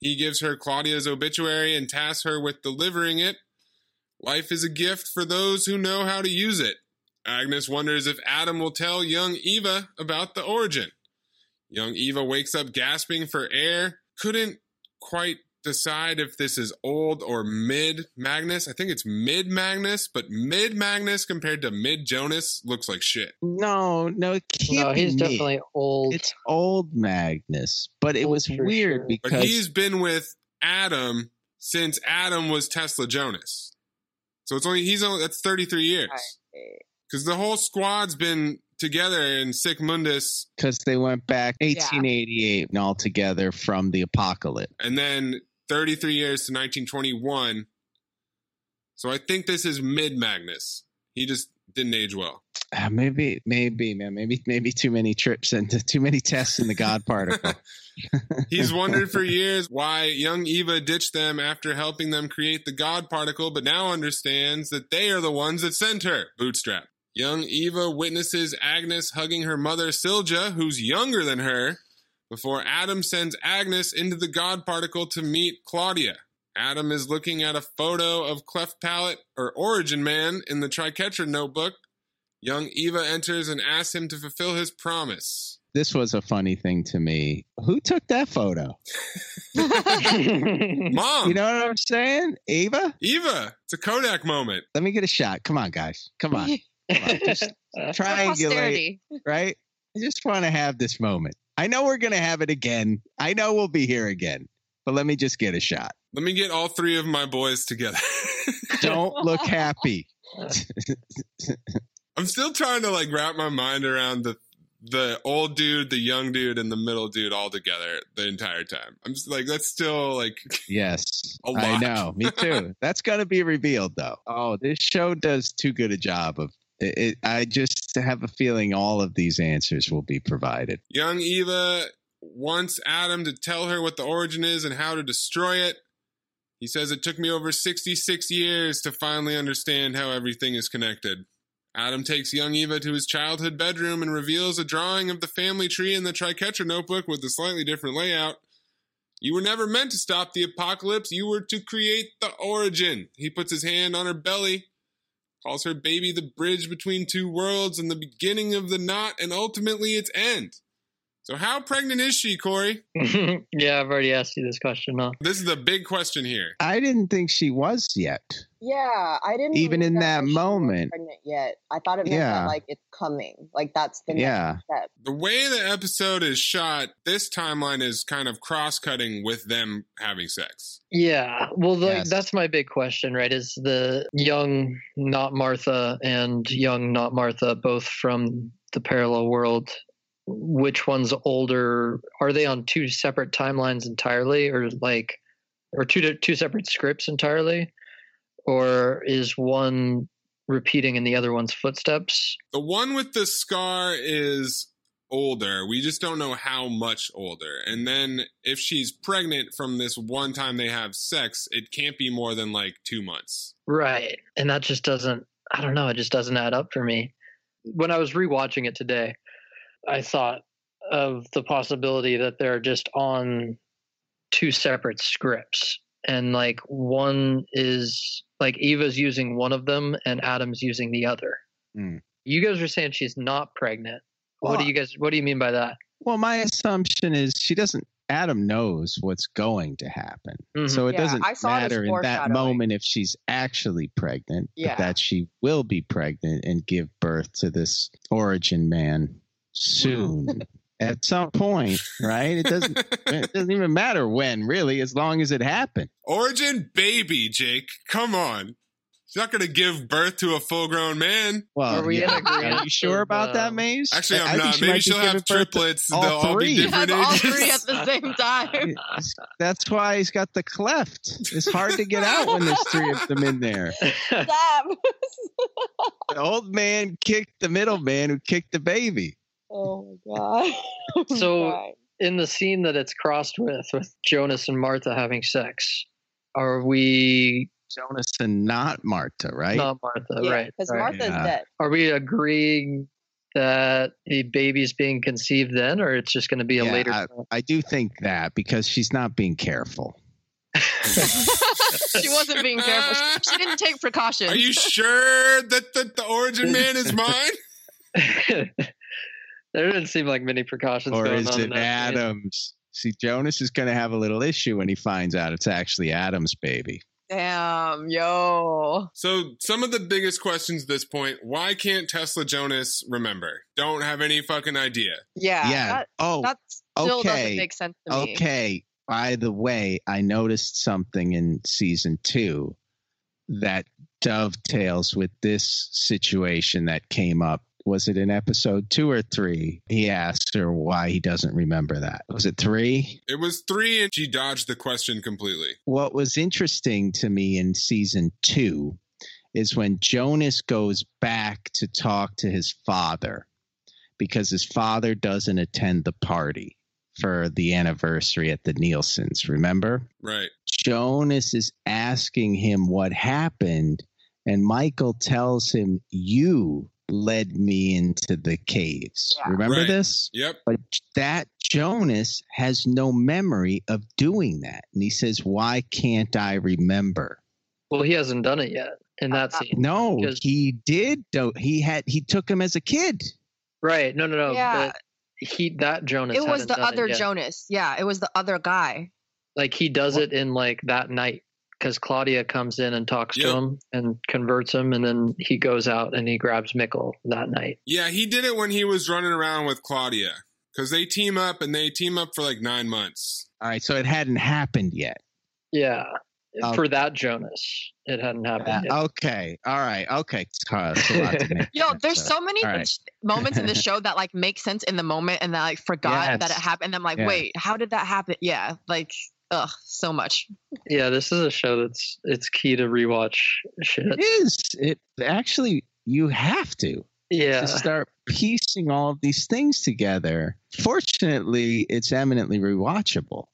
He gives her Claudia's obituary and tasks her with delivering it. Life is a gift for those who know how to use it. Agnes wonders if Adam will tell young Eva about the origin. Young Eva wakes up gasping for air. Couldn't quite decide if this is old or mid Magnus. I think it's mid Magnus, but mid Magnus compared to mid Jonas looks like shit. No, no, it can't No, he's me. definitely old. It's old Magnus, but it Old was weird sure. But because he's been with Adam since Adam was Tesla Jonas. So it's only he's only that's 33 years. Because the whole squad's been together in Sic Mundus because they went back 1888 and all together from the apocalypse. and then 33 years to 1921. So I think this is mid Magnus. He just didn't age well. Uh, maybe, maybe, man, maybe, maybe too many trips and too many tests in the God particle. He's wondered for years why young Eva ditched them after helping them create the God particle, but now understands that they are the ones that sent her. Bootstrap. Young Eva witnesses Agnes hugging her mother Silja, who's younger than her, before Adam sends Agnes into the God particle to meet Claudia. Adam is looking at a photo of Cleft Palate or Origin Man in the Triquetra notebook. Young Eva enters and asks him to fulfill his promise. this was a funny thing to me. Who took that photo? Mom! You know what I'm saying? Eva? Eva, it's a Kodak moment. Let me get a shot. Come on, guys. Come on. Come on. Just triangulate, right? I just want to have this moment. I know we're going to have it again. I know we'll be here again, but let me just get a shot. Let me get all three of my boys together. Don't look happy. I'm still trying to like wrap my mind around the the old dude, the young dude, and the middle dude all together the entire time. I'm just like that's still like Yes, A I lot. know. Me too. That's going to be revealed, though. Oh, this show does too good a job of it, it. I just have a feeling all of these answers will be provided. young Eva wants Adam to tell her what the origin is and how to destroy it. He says it took me over 66 years to finally understand how everything is connected. Adam takes young Eva to his childhood bedroom and reveals a drawing of the family tree in the Triquetra notebook with a slightly different layout. You were never meant to stop the apocalypse. You were to create the origin. He puts his hand on her belly, calls her baby the bridge between two worlds and the beginning of the knot and ultimately its end. So, how pregnant is she, Corey? yeah, I've already asked you this question, huh? This is the big question here. I didn't think she was yet. Yeah, I didn't Even in that she was moment. pregnant yet. I thought it meant Yeah. that like it's coming, like that's the next Yeah. step. The way the episode is shot, this timeline is kind of cross cutting with them having sex. Yeah, well, like, Yes. that's my big question, right? Is the young not Martha and young not Martha both from the parallel world? Which one's older? Are they on two separate timelines entirely, or like, or two two separate scripts entirely, or is one repeating in the other one's footsteps? The one with the scar is older. We just don't know how much older. And then if she's pregnant from this one time they have sex, it can't be more than like two months. Right, and that just doesn't. I don't know. It just doesn't add up for me. When I was rewatching it today, I thought of the possibility that they're just on two separate scripts. And like one is like Eva's using one of them and Adam's using the other. Hmm. You guys are saying she's not pregnant. what do you guys what do you mean by that? Well, my assumption is she doesn't. Adam knows what's going to happen, Mhm. so it Yeah, doesn't I saw matter in that moment if she's actually pregnant, Yeah. but that she will be pregnant and give birth to this origin man soon. At some point, right? It doesn't. it doesn't even matter when, really, as long as it happened. Origin baby, Jake. Come on. She's not going to give birth to a full grown man. Well, Are we in yeah. agreement Are you sure about that, um, Maze? Actually, I- I'm I think not. she Maybe might be she'll have giving birth to triplets. all They'll all be three. Different have all ages. three at the same time. That's why he's got the cleft. It's hard to get out when there's three of them in there. That The old man kicked the middle man who kicked the baby. Oh my god. Oh so- crying. in the scene that it's crossed with with Jonas and Martha having sex, are we Jonas and not Marta, right? not Martha, yeah, right? because right. Martha's Yeah. dead. Are we agreeing that the baby's being conceived then, or it's just going to be a Yeah, later? I, I do think that because she's not being careful. she wasn't being careful. She, she didn't take precautions. Are you sure that the, the origin man is mine? There didn't seem like many precautions Or going is on. it in that. Adams? See, Jonas is going to have a little issue when he finds out it's actually Adam's baby. Damn, yo. So, some of the biggest questions at this point why can't Tesla Jonas remember? Don't have any fucking idea. Yeah. yeah. That, oh, that still okay. doesn't make sense to me. Okay. By the way, I noticed something in season two that dovetails with this situation that came up. Was it in episode two or three? He asked her why he doesn't remember that. Was it three? It was three, and she dodged the question completely. What was interesting to me in season two is when Jonas goes back to talk to his father because his father doesn't attend the party for the anniversary at the Nielsen's, remember? Right. Jonas is asking him what happened, and Michael tells him, You led me into the caves. Remember Right. this? Yep. But that Jonas has no memory of doing that. And he says, Why can't I remember? Well, he hasn't done it yet in that uh-huh. scene. No, Because- he did. do- He had he took him as a kid. Right? No, no, no. Yeah. But he that Jonas. It was the done it other. Jonas. Yeah, it was the other guy. Like he does it in like that night because Claudia comes in and talks Yep. to him and converts him, and then he goes out and he grabs Mikkel that night. Yeah, he did it when he was running around with Claudia because they team up and they team up for like nine months. All right, so it hadn't happened yet. Yeah, for that Jonas, it hadn't happened. yet. Uh, okay, all right, okay. Uh, it's a lot Yo, sense there's of. so many All right. sh- moments in the show that like make sense in the moment and that I like forgot that it happened. And I'm like, Yeah. wait, how did that happen? Yeah, like, ugh, so much. Yeah, this is a show that's it's key to rewatch shit. It is. It actually you have to. Yeah, to start piecing all of these things together. Fortunately, it's eminently rewatchable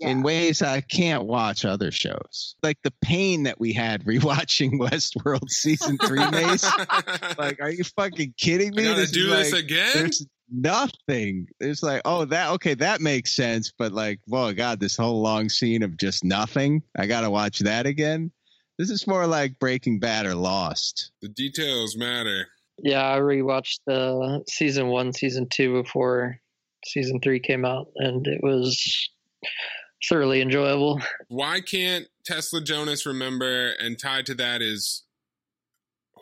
in ways I can't watch other shows. Like the pain that we had rewatching Westworld season three, Mace. like, are you fucking kidding me? I gotta is do this like- again? There's nothing. It's like, oh, that okay, that makes sense. But like, oh god, this whole long scene of just nothing. I gotta watch that again. This is more like Breaking Bad or Lost. The details matter. yeah. I rewatched the season one, season two before season three came out, and it was thoroughly enjoyable. Why can't Tesla Jonas remember? And tied to that is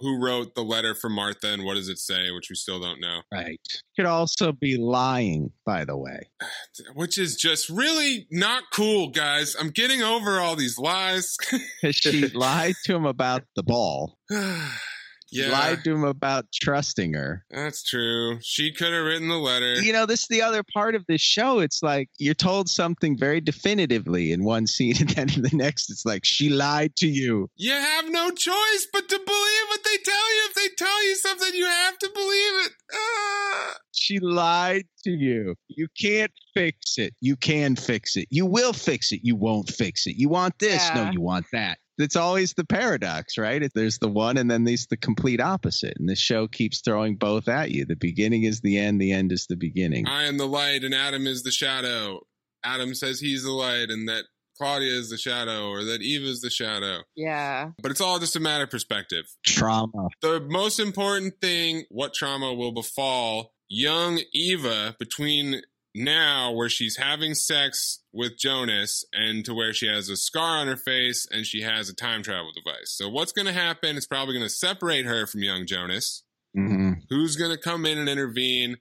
who wrote the letter from Martha and what does it say, which we still don't know. Right. Could also be lying, by the way. Which is just really not cool, guys. I'm getting over all these lies. She lied to him about the ball. She yeah, lied to him about trusting her. that's true. She could have written the letter. You know, this is the other part of this show. It's like you're told something very definitively in one scene, and then in the next, it's like she lied to you. You have no choice but to believe what they tell you. If they tell you something, you have to believe it. Ah. She lied to you. You can't fix it. You can fix it. You will fix it. You won't fix it. You want this? No, you want that. It's always the paradox, right? If There's the one, and then there's the complete opposite. And the show keeps throwing both at you. The beginning is the end. The end is the beginning. I am the light and Adam is the shadow. Adam says he's the light and that Claudia is the shadow or that Eva is the shadow. Yeah. But it's all just a matter of perspective. Trauma. The most important thing, what trauma will befall young Eva between now where she's having sex with Jonas and to where she has a scar on her face and she has a time travel device. So what's going to happen? It's probably going to separate her from young Jonas. hmm Who's going to come in and intervene?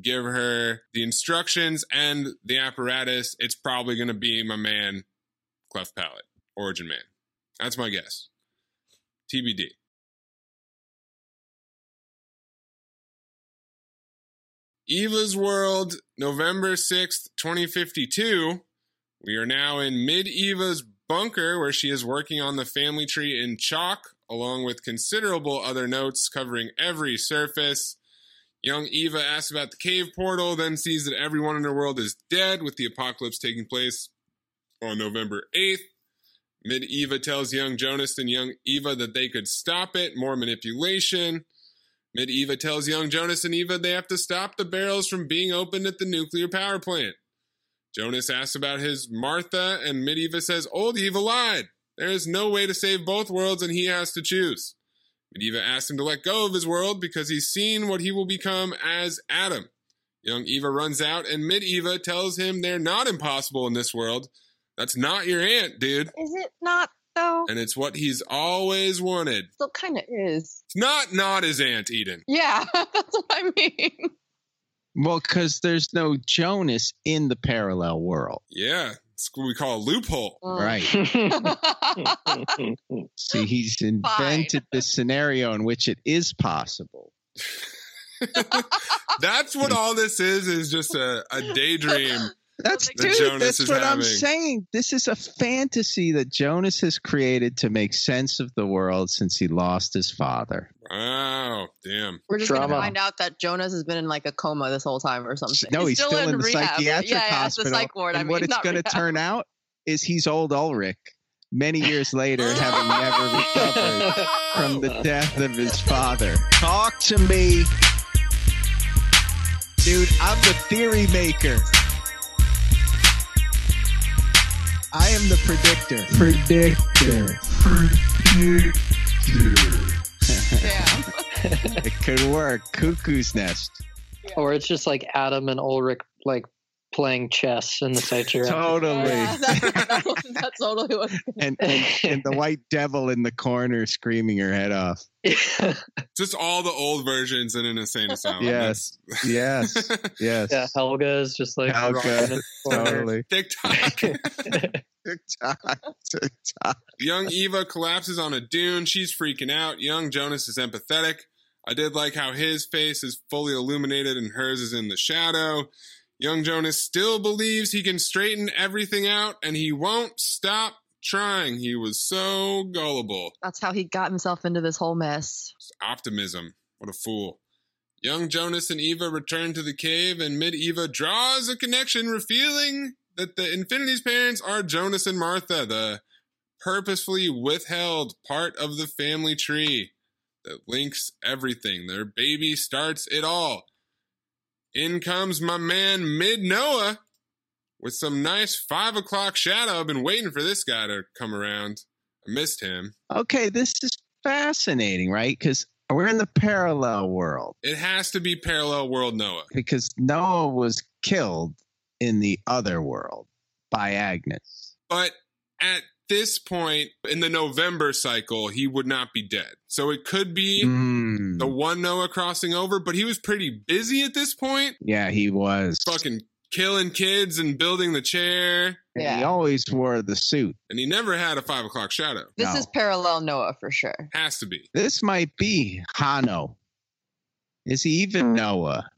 Give her the instructions and the apparatus. It's probably going to be my man, Cleft Palate, Origin Man. That's my guess. TBD. Eva's World, November 6th, 2052. We are now in mid Eva's bunker where she is working on the family tree in chalk, along with considerable other notes covering every surface. Young Eva asks about the cave portal, then sees that everyone in her world is dead, with the apocalypse taking place on November 8th. Mid Eva tells young Jonas and young Eva that they could stop it, more manipulation. Mid Eva tells young Jonas and Eva they have to stop the barrels from being opened at the nuclear power plant. Jonas asks about his Martha, and Mid Eva says old Eva lied. There is no way to save both worlds, and he has to choose. Mid Eva asks him to let go of his world because he's seen what he will become as Adam. Young Eva runs out, and Mid Eva tells him they're not impossible in this world. That's not your aunt, dude. Is it not though? And it's what he's always wanted. Still kind of is. It's not not his aunt, Eden. Yeah, that's what I mean. Well, because there's no Jonas in the parallel world. Yeah, it's what we call a loophole. Right. See, he's invented this scenario in which it is possible. That's what all this is, is just a, a daydream That's that dude, Jonas that's is what I'm saying. This is a fantasy that Jonas has created to make sense of the world since he lost his father. Wow, damn. We're just Drama. gonna find out that Jonas has been in like a coma this whole time or something. No, he's, still, in, the rehab. psychiatric yeah, yeah, hospital. It's the psych ward. and I mean, what it's not going to rehab. turn out is he's old Ulrich many years later, having never recovered from the death of his father. Talk to me. Dude, I'm the theory maker. I am the predictor. Predictor. Yeah. It could work. Cuckoo's nest. Or it's just like Adam and Ulrich like playing chess in the sanctuary. Totally. Yeah, that- that's totally what. And, and and the white devil in the corner screaming her head off. Just all the old versions in an insane asylum. Yes. Yes. Yes. Yeah, Helge is just like Helge, rocking in the corner. totally. TikTok. TikTok. TikTok. Young Eva collapses on a dune. She's freaking out. Young Jonas is empathetic. I did like how his face is fully illuminated and hers is in the shadow. Young Jonas still believes he can straighten everything out and he won't stop trying. He was so gullible. That's how he got himself into this whole mess. Optimism. What a fool. Young Jonas and Eva return to the cave, and Mid Eva draws a connection, revealing that the Infinity's parents are Jonas and Martha, the purposefully withheld part of the family tree that links everything. Their baby starts it all. In comes my man Mid Noah with some nice five o'clock shadow. I've been waiting for this guy to come around. I missed him. Okay, this is fascinating, right? Because we're in the parallel world It has to be parallel world Noah. because Noah was killed in the other world by Agnes. But at this point in the November cycle, he would not be dead. So it could be Mm, the one Noah crossing over, but he was pretty busy at this point, yeah, he was. fucking killing kids and building the chair. And He always wore the suit. And he never had a five o'clock shadow. This No. is parallel Noah for sure. Has to be. This might be Hanno. Is he even Noah?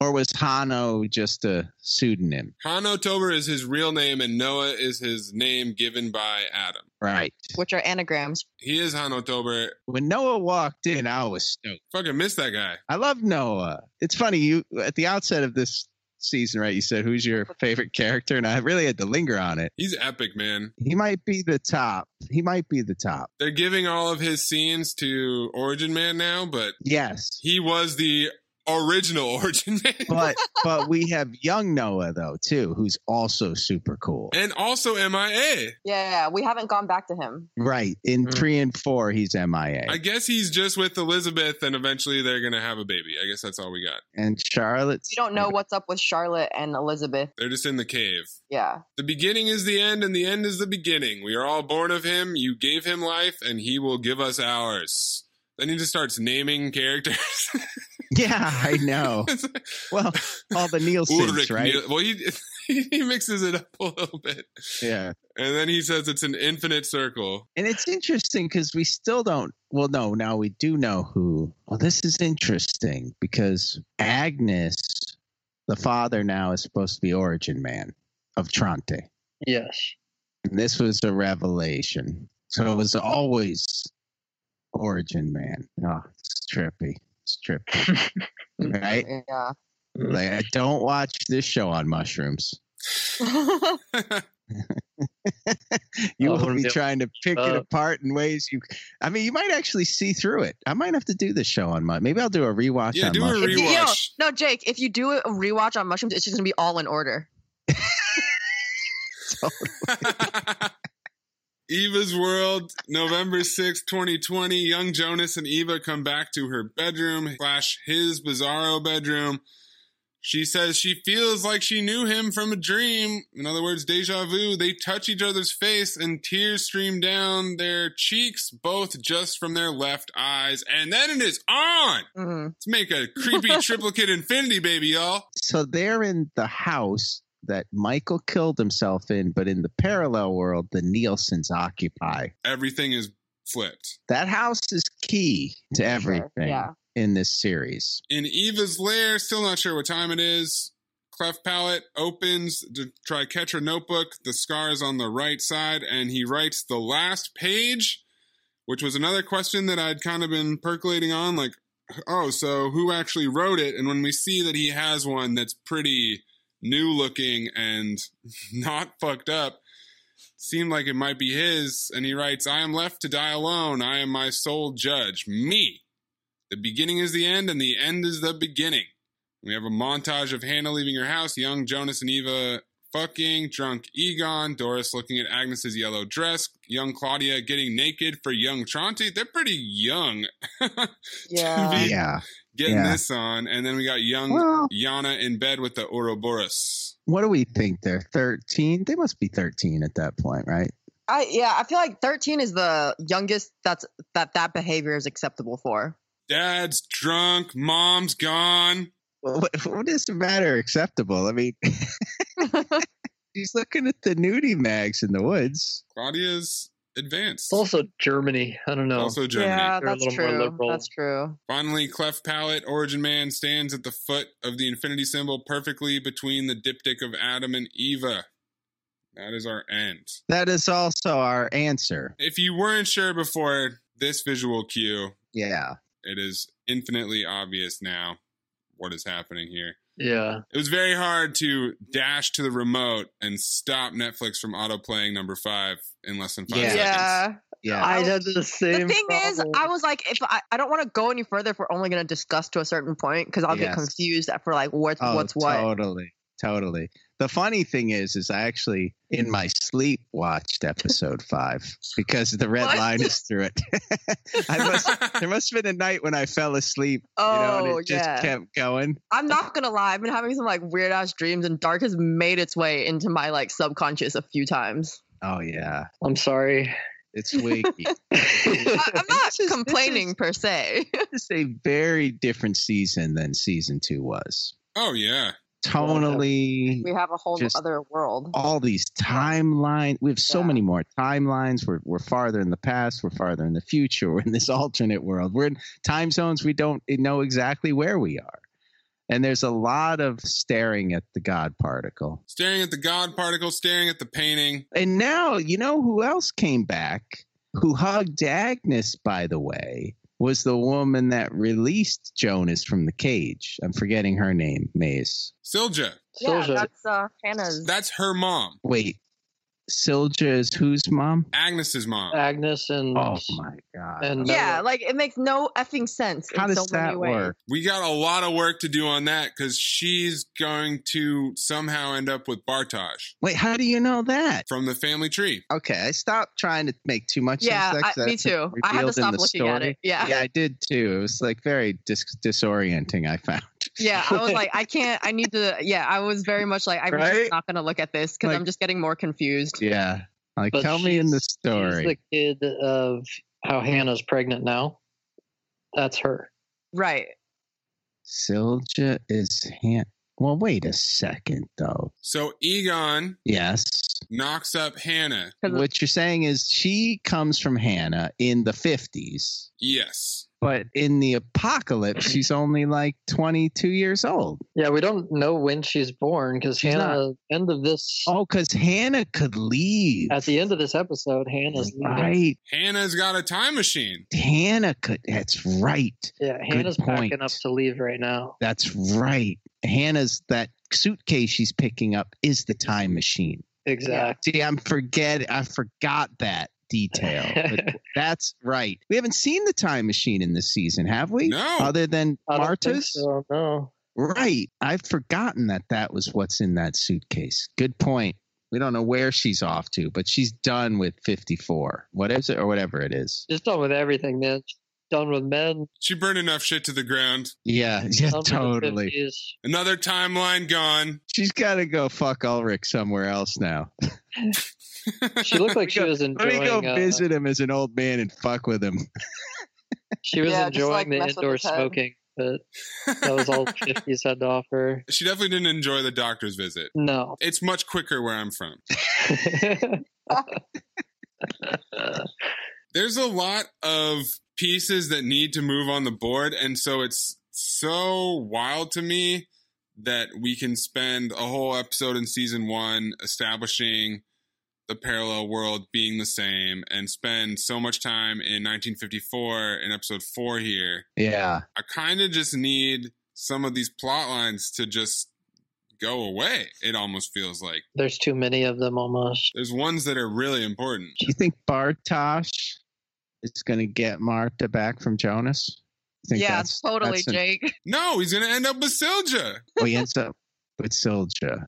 Or was Hanno just a pseudonym? Hanno Tauber is his real name, and Noah is his name given by Adam. Right. Which are anagrams. He is Hanno Tauber. When Noah walked in, I was stoked. Fucking miss that guy. I love Noah. It's funny, you at the outset of this season, right? You said who's your favorite character, and I really had to linger on it. He's epic, man. He might be the top. He might be the top. They're giving all of his scenes to Origin Man now, but Yes, he was the original Origin Man. but but we have young Noah though too, who's also super cool. and also MIA. Yeah, we haven't gone back to him. Right in hmm. three and four, he's MIA, I guess he's just with Elizabeth, and eventually they're gonna have a baby. I guess that's all we got. and Charlotte, We don't know what's up with Charlotte and Elizabeth. They're just in the cave. Yeah. The beginning is the end, and the end is the beginning. We are all born of him. You gave him life, and he will give us ours. Then he just starts naming characters. Yeah, I know. well, all the Nielsen's, Ulrich right? Niel- well, he he mixes it up a little bit, Yeah. and then he says it's an infinite circle. And it's interesting because we still don't. Well, no, now we do know who. Well, this is interesting because Agnes, the father, now is supposed to be Origin Man of Tronte. Yes. And this was a revelation. So it was always Origin Man. Oh, it's trippy. It's trippy. right? Yeah. Like, I don't watch this show on mushrooms. you Oh, will be trying to pick it Uh, apart in ways you. I mean, you might actually see through it. I might have to do this show on my. Maybe I'll do a rewatch. Yeah, on do a mushrooms. If you- you know, Rewatch. no, Jake, if you do a rewatch on mushrooms, it's just gonna be all in order. Eva's World, November sixth, 2020. Young Jonas and Eva come back to her bedroom slash his bizarro bedroom. She says she feels like she knew him from a dream. In other words, deja vu. They touch each other's face and tears stream down their cheeks, both just from their left eyes. And then it is on! Mhm. Let's make a creepy triplicate infinity, baby, y'all. So they're in the house that Michael killed himself in, but in the parallel world, the Nielsen's occupy. Everything is flipped. That house is key to Sure, everything yeah. in this series. in Eva's lair. Still not sure what time it is. Cleft palate opens to try catch her notebook. The scar is on the right side, and he writes the last page, which was another question that I'd kind of been percolating on. Like, oh, so who actually wrote it? And when we see that he has one that's pretty new looking and not fucked up, seemed like it might be his. And he writes, I am left to die alone. I am my sole judge. Me. The beginning is the end, and the end is the beginning. We have a montage of Hannah leaving her house, young Jonas and Eva fucking, drunk Egon, Doris looking at Agnes's yellow dress, young Claudia getting naked for young Tronte. They're pretty young. Yeah. be Yeah. Getting Yeah. this on. And then we got young Well- Yana in bed with the Ouroboros. What do we think? They're 13? They must be 13 at that point, right? I yeah, I feel like 13 is the youngest that's that that behavior is acceptable for. Dad's drunk, mom's gone. What, what is the matter acceptable? I mean, he's looking at the nudie mags in the woods. Claudia's advanced. It's also Germany. I don't know. Also Germany. Yeah, They're a that's little more true. liberal. That's true. Finally, Cleft Palate, Origin Man stands at the foot of the infinity symbol perfectly between the diptych of Adam and Eva. That is our end. That is also our answer. If you weren't sure before this visual cue, Yeah. it is infinitely obvious now what is happening here. Yeah. It was very hard to dash to the remote and stop Netflix from autoplaying number five in less than five Yeah. seconds. Yeah. Yeah. I had the same. The same thing is. I was like, if I, I don't want to go any further, if we're only going to discuss to a certain point, because I'll get confused for like what's Oh, what's what. Totally. Totally. The funny thing is, is I actually in my sleep watched episode five because the red What? line is through it. I must, there must have been a night when I fell asleep, you know, and Oh, it just yeah. kept going. I'm not gonna lie, I've been having some like weird ass dreams, and dark has made its way into my like subconscious a few times. Oh yeah, I'm sorry. it's wiki. I, I'm not is- complaining is- per se. it's a very different season than season two was. Oh, yeah. Tonally, we have a whole other world. all these timelines. We have so Yeah. many more timelines. We're we're farther in the past. We're farther in the future. We're in this alternate world. We're in time zones we don't know exactly where we are. And there's a lot of staring at the God particle. Staring at the God particle, staring at the painting. And now, you know who else came back? Who hugged Agnes, by the way, was the woman that released Jonas from the cage. I'm forgetting her name, Maze. Silja. Yeah, Silja. that's uh, Hannah's. That's her mom, Wait, Silja is whose mom? Agnes's mom. Agnes and Oh my god. and yeah, Noah. like it makes no effing sense. How in does so many that ways. work? We got a lot of work to do on that because she's going to somehow end up with Bartosz Wait, how do you know that? from the family tree. Okay, I stopped trying to make too much Yeah, sense. I- me too. I had to stop the looking at it. Yeah. yeah, I did too. It was like very dis- disorienting. I found. Yeah, I was like, I can't. I need to. Yeah, I was very much like, I'm Right? just not going to look at this because Like- I'm just getting more confused. Yeah, like But tell me in the she's- story. She's the kid of how Hannah's pregnant now. That's her. Right. Silja is Han. Well, wait a second though. So Egon Yes. knocks up Hannah. What you're saying is she comes from Hannah in the 50s, Yes. But in the apocalypse, she's only like 22 years old. Yeah, we don't know when she's born because She's Hannah. End of this. Oh, because Hannah could leave. At the end of this episode, Hannah's leaving. Right. Hannah's got a time machine. Hannah could. That's right. Yeah, Hannah's point. packing up to leave right now. That's right. Hannah's that suitcase she's picking up is the time machine. Exactly. See, I'm forget. I forgot that detail. But that's right. We haven't seen the time machine in this season, have we? No. Other than I Marta's. so, no. Right. I've forgotten that that was what's in that suitcase. Good point. We don't know where she's off to, but she's done with 54. What is it or whatever it is? Just done with everything, man. Done with men. She burned enough shit to the ground. Yeah, yeah, done with the totally. 50s. Another timeline gone. She's got to go fuck Ulrich somewhere else now. She looked like she was Let enjoying. me go uh, visit him as an old man and fuck with him. She was Yeah, just, enjoying like, the mess with indoor his head. smoking, but that was all 50s had to offer. She definitely didn't enjoy the doctor's visit. No. It's much quicker where I'm from. There's a lot of pieces that need to move on the board, and so it's so wild to me that we can spend a whole episode in season one establishing the parallel world being the same and spend so much time in 1954 in episode four here. Yeah. I kind of just need some of these plot lines to just go away. It almost feels like There's too many of them almost. there's ones that are really important. Do you think Bartosz is going to get Marta back from Jonas? Think Yeah, that's- totally, that's an- Jake. No, he's gonna end up with Silja. Oh, he ends up with Silja.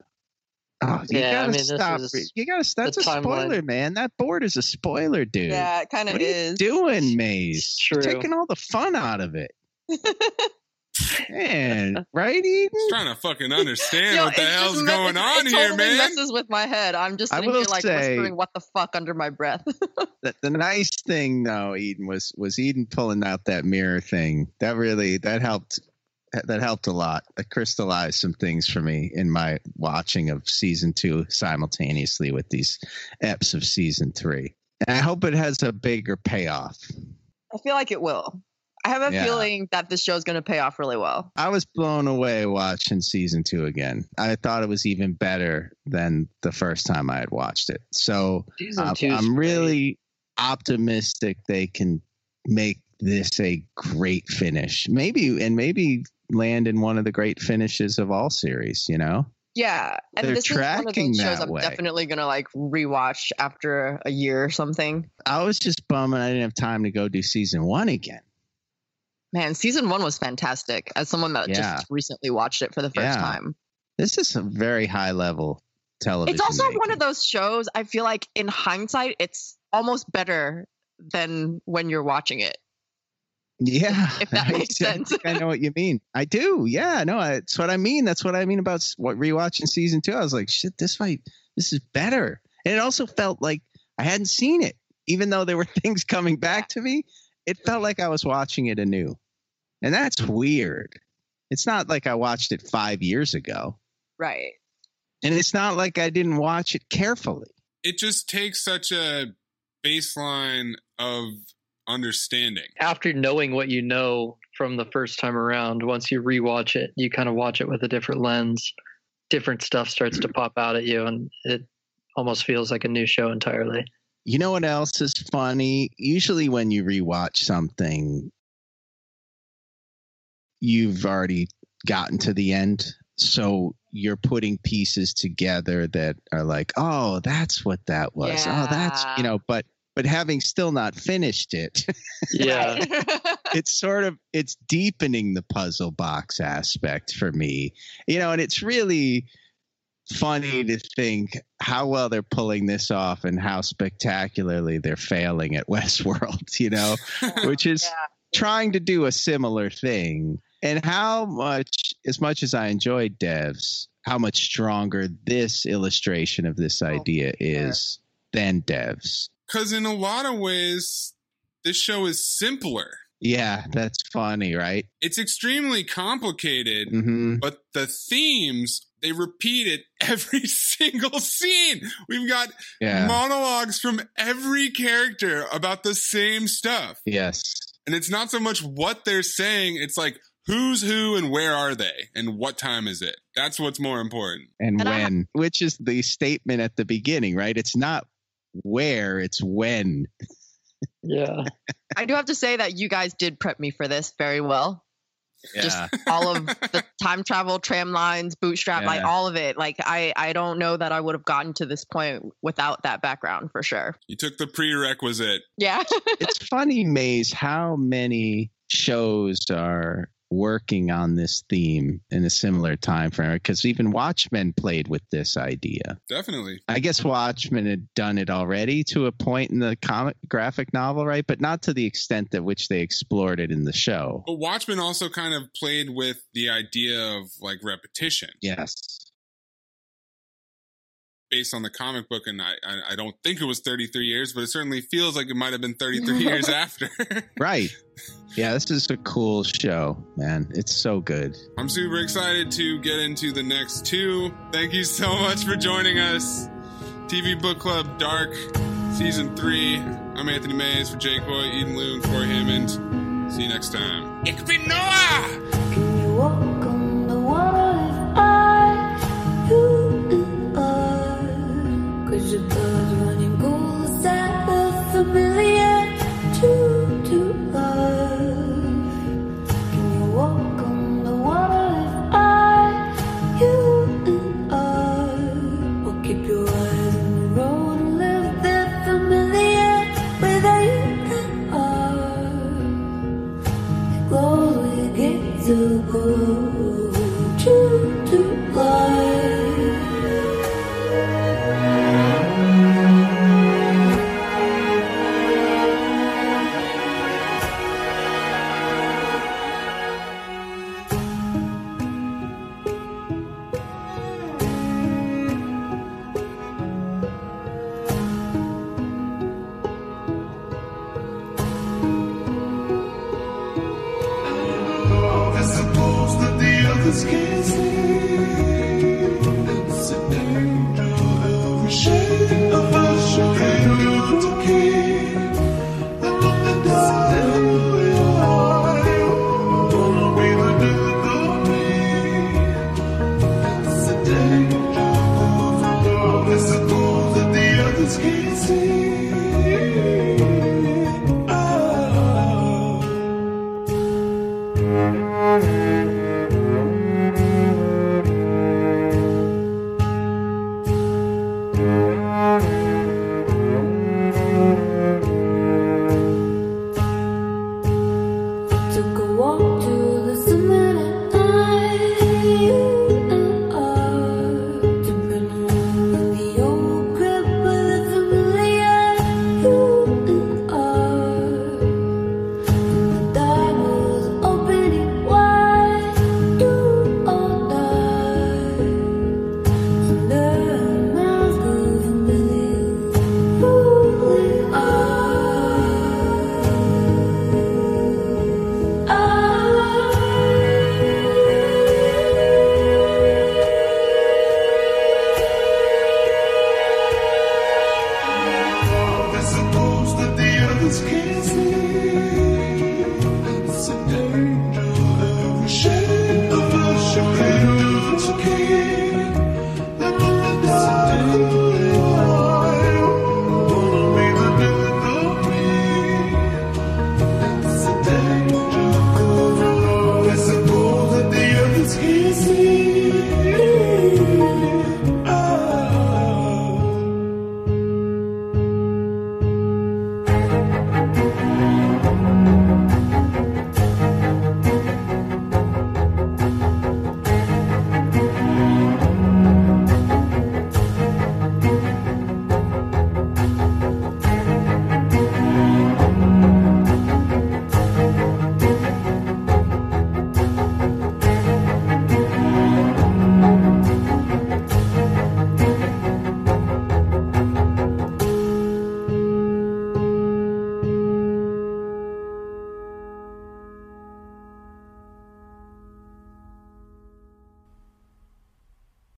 Oh, you Yeah, I gotta mean, this stop. is You gotta. That's a the timeline. spoiler, man. That board is a spoiler, dude. Yeah, it kind of What are is. you doing, Maze? You're taking all the fun out of it. Man, right, Eden? Just trying to fucking understand Yo, what the it just hell's me- going on it here, totally man. messes with my head. I'm just I sitting will here like say- whispering "What the fuck" under my breath. The, the nice thing, though, Eden was was Eden pulling out that mirror thing. That really that helped. That helped a lot. It crystallized some things for me in my watching of season two simultaneously with these eps of season three. And I hope it has a bigger payoff. I feel like it will. I have a Yeah. feeling that this show is going to pay off really well. I was blown away watching season two again. I thought it was even better than the first time I had watched it. So Season I'm, two's great. really optimistic they can make this a great finish. Maybe and maybe land in one of the great finishes of all series. You know, Yeah, and They're this is one of tracking those shows I'm way. definitely going to like rewatch after a year or something. I was just bumming I didn't have time to go do season one again. Man, season one was fantastic. As someone that Yeah. just recently watched it for the first Yeah. time, This is a very high level television. it's also making. one of those shows. I feel like in hindsight, it's almost better than when you're watching it. Yeah, if that makes I sense. I know what you mean. I do. Yeah, no, that's what I mean. That's what I mean about what rewatching season two. I was like, shit, this might, this is better. And it also felt like I hadn't seen it, even though there were things coming back to me. It felt like I was watching it anew, and that's weird. It's not like I watched it five years ago, Right. and it's not like I didn't watch it carefully. It just takes such a baseline of understanding. After knowing what you know from the first time around, once you rewatch it, you kind of watch it with a different lens. Different stuff starts to pop out at you, and it almost feels like a new show entirely. You know what else is funny? Usually, when you rewatch something, you've already gotten to the end so you're putting pieces together that are like, oh, that's what that was. Oh, that's you know, but but having still not finished it, Yeah. it's sort of it's deepening the puzzle box aspect for me. You know, and it's really funny to think how well they're pulling this off and how spectacularly they're failing at Westworld, you know, which is trying to do a similar thing. And how much, as much as I enjoyed Devs, how much stronger this illustration of this idea is than Devs. Because in a lot of ways, this show is simpler. Yeah, that's funny, right? It's extremely complicated, hmm but the themes they repeat it every single scene. We've got Yeah. monologues from every character about the same stuff. Yes. And it's not so much what they're saying, it's like who's who and where are they and what time is it? That's what's more important. And, And I when, which is the statement at the beginning, right? It's not where, it's when. Yeah. I do have to say that you guys did prep me for this very well. Just Yeah. all of the time travel, tram lines, bootstrap, like all of it. Like I, I don't know that I would have gotten to this point without that background for sure. You took the prerequisite. Yeah. it's funny, Mays, how many shows are working on this theme in a similar time frame because even Watchmen played with this idea. Definitely. I guess Watchmen had done it already to a point in the comic graphic novel, right? But not to the extent at which they explored it in the show. But Watchmen also kind of played with the idea of like repetition Yes. Based on the comic book. And I, I, I don't think it was 33 years, but it certainly feels like it might have been 33 years after. Right. Yeah, this is a cool show, man. It's so good. I'm super excited to get into the next two. Thank you so much for joining us. TV Book Club Dark, Season 3. I'm Anthony Mays for Jake Boy, Eden Loon, and Corey Hammond. See you next time. Ich bin Noah!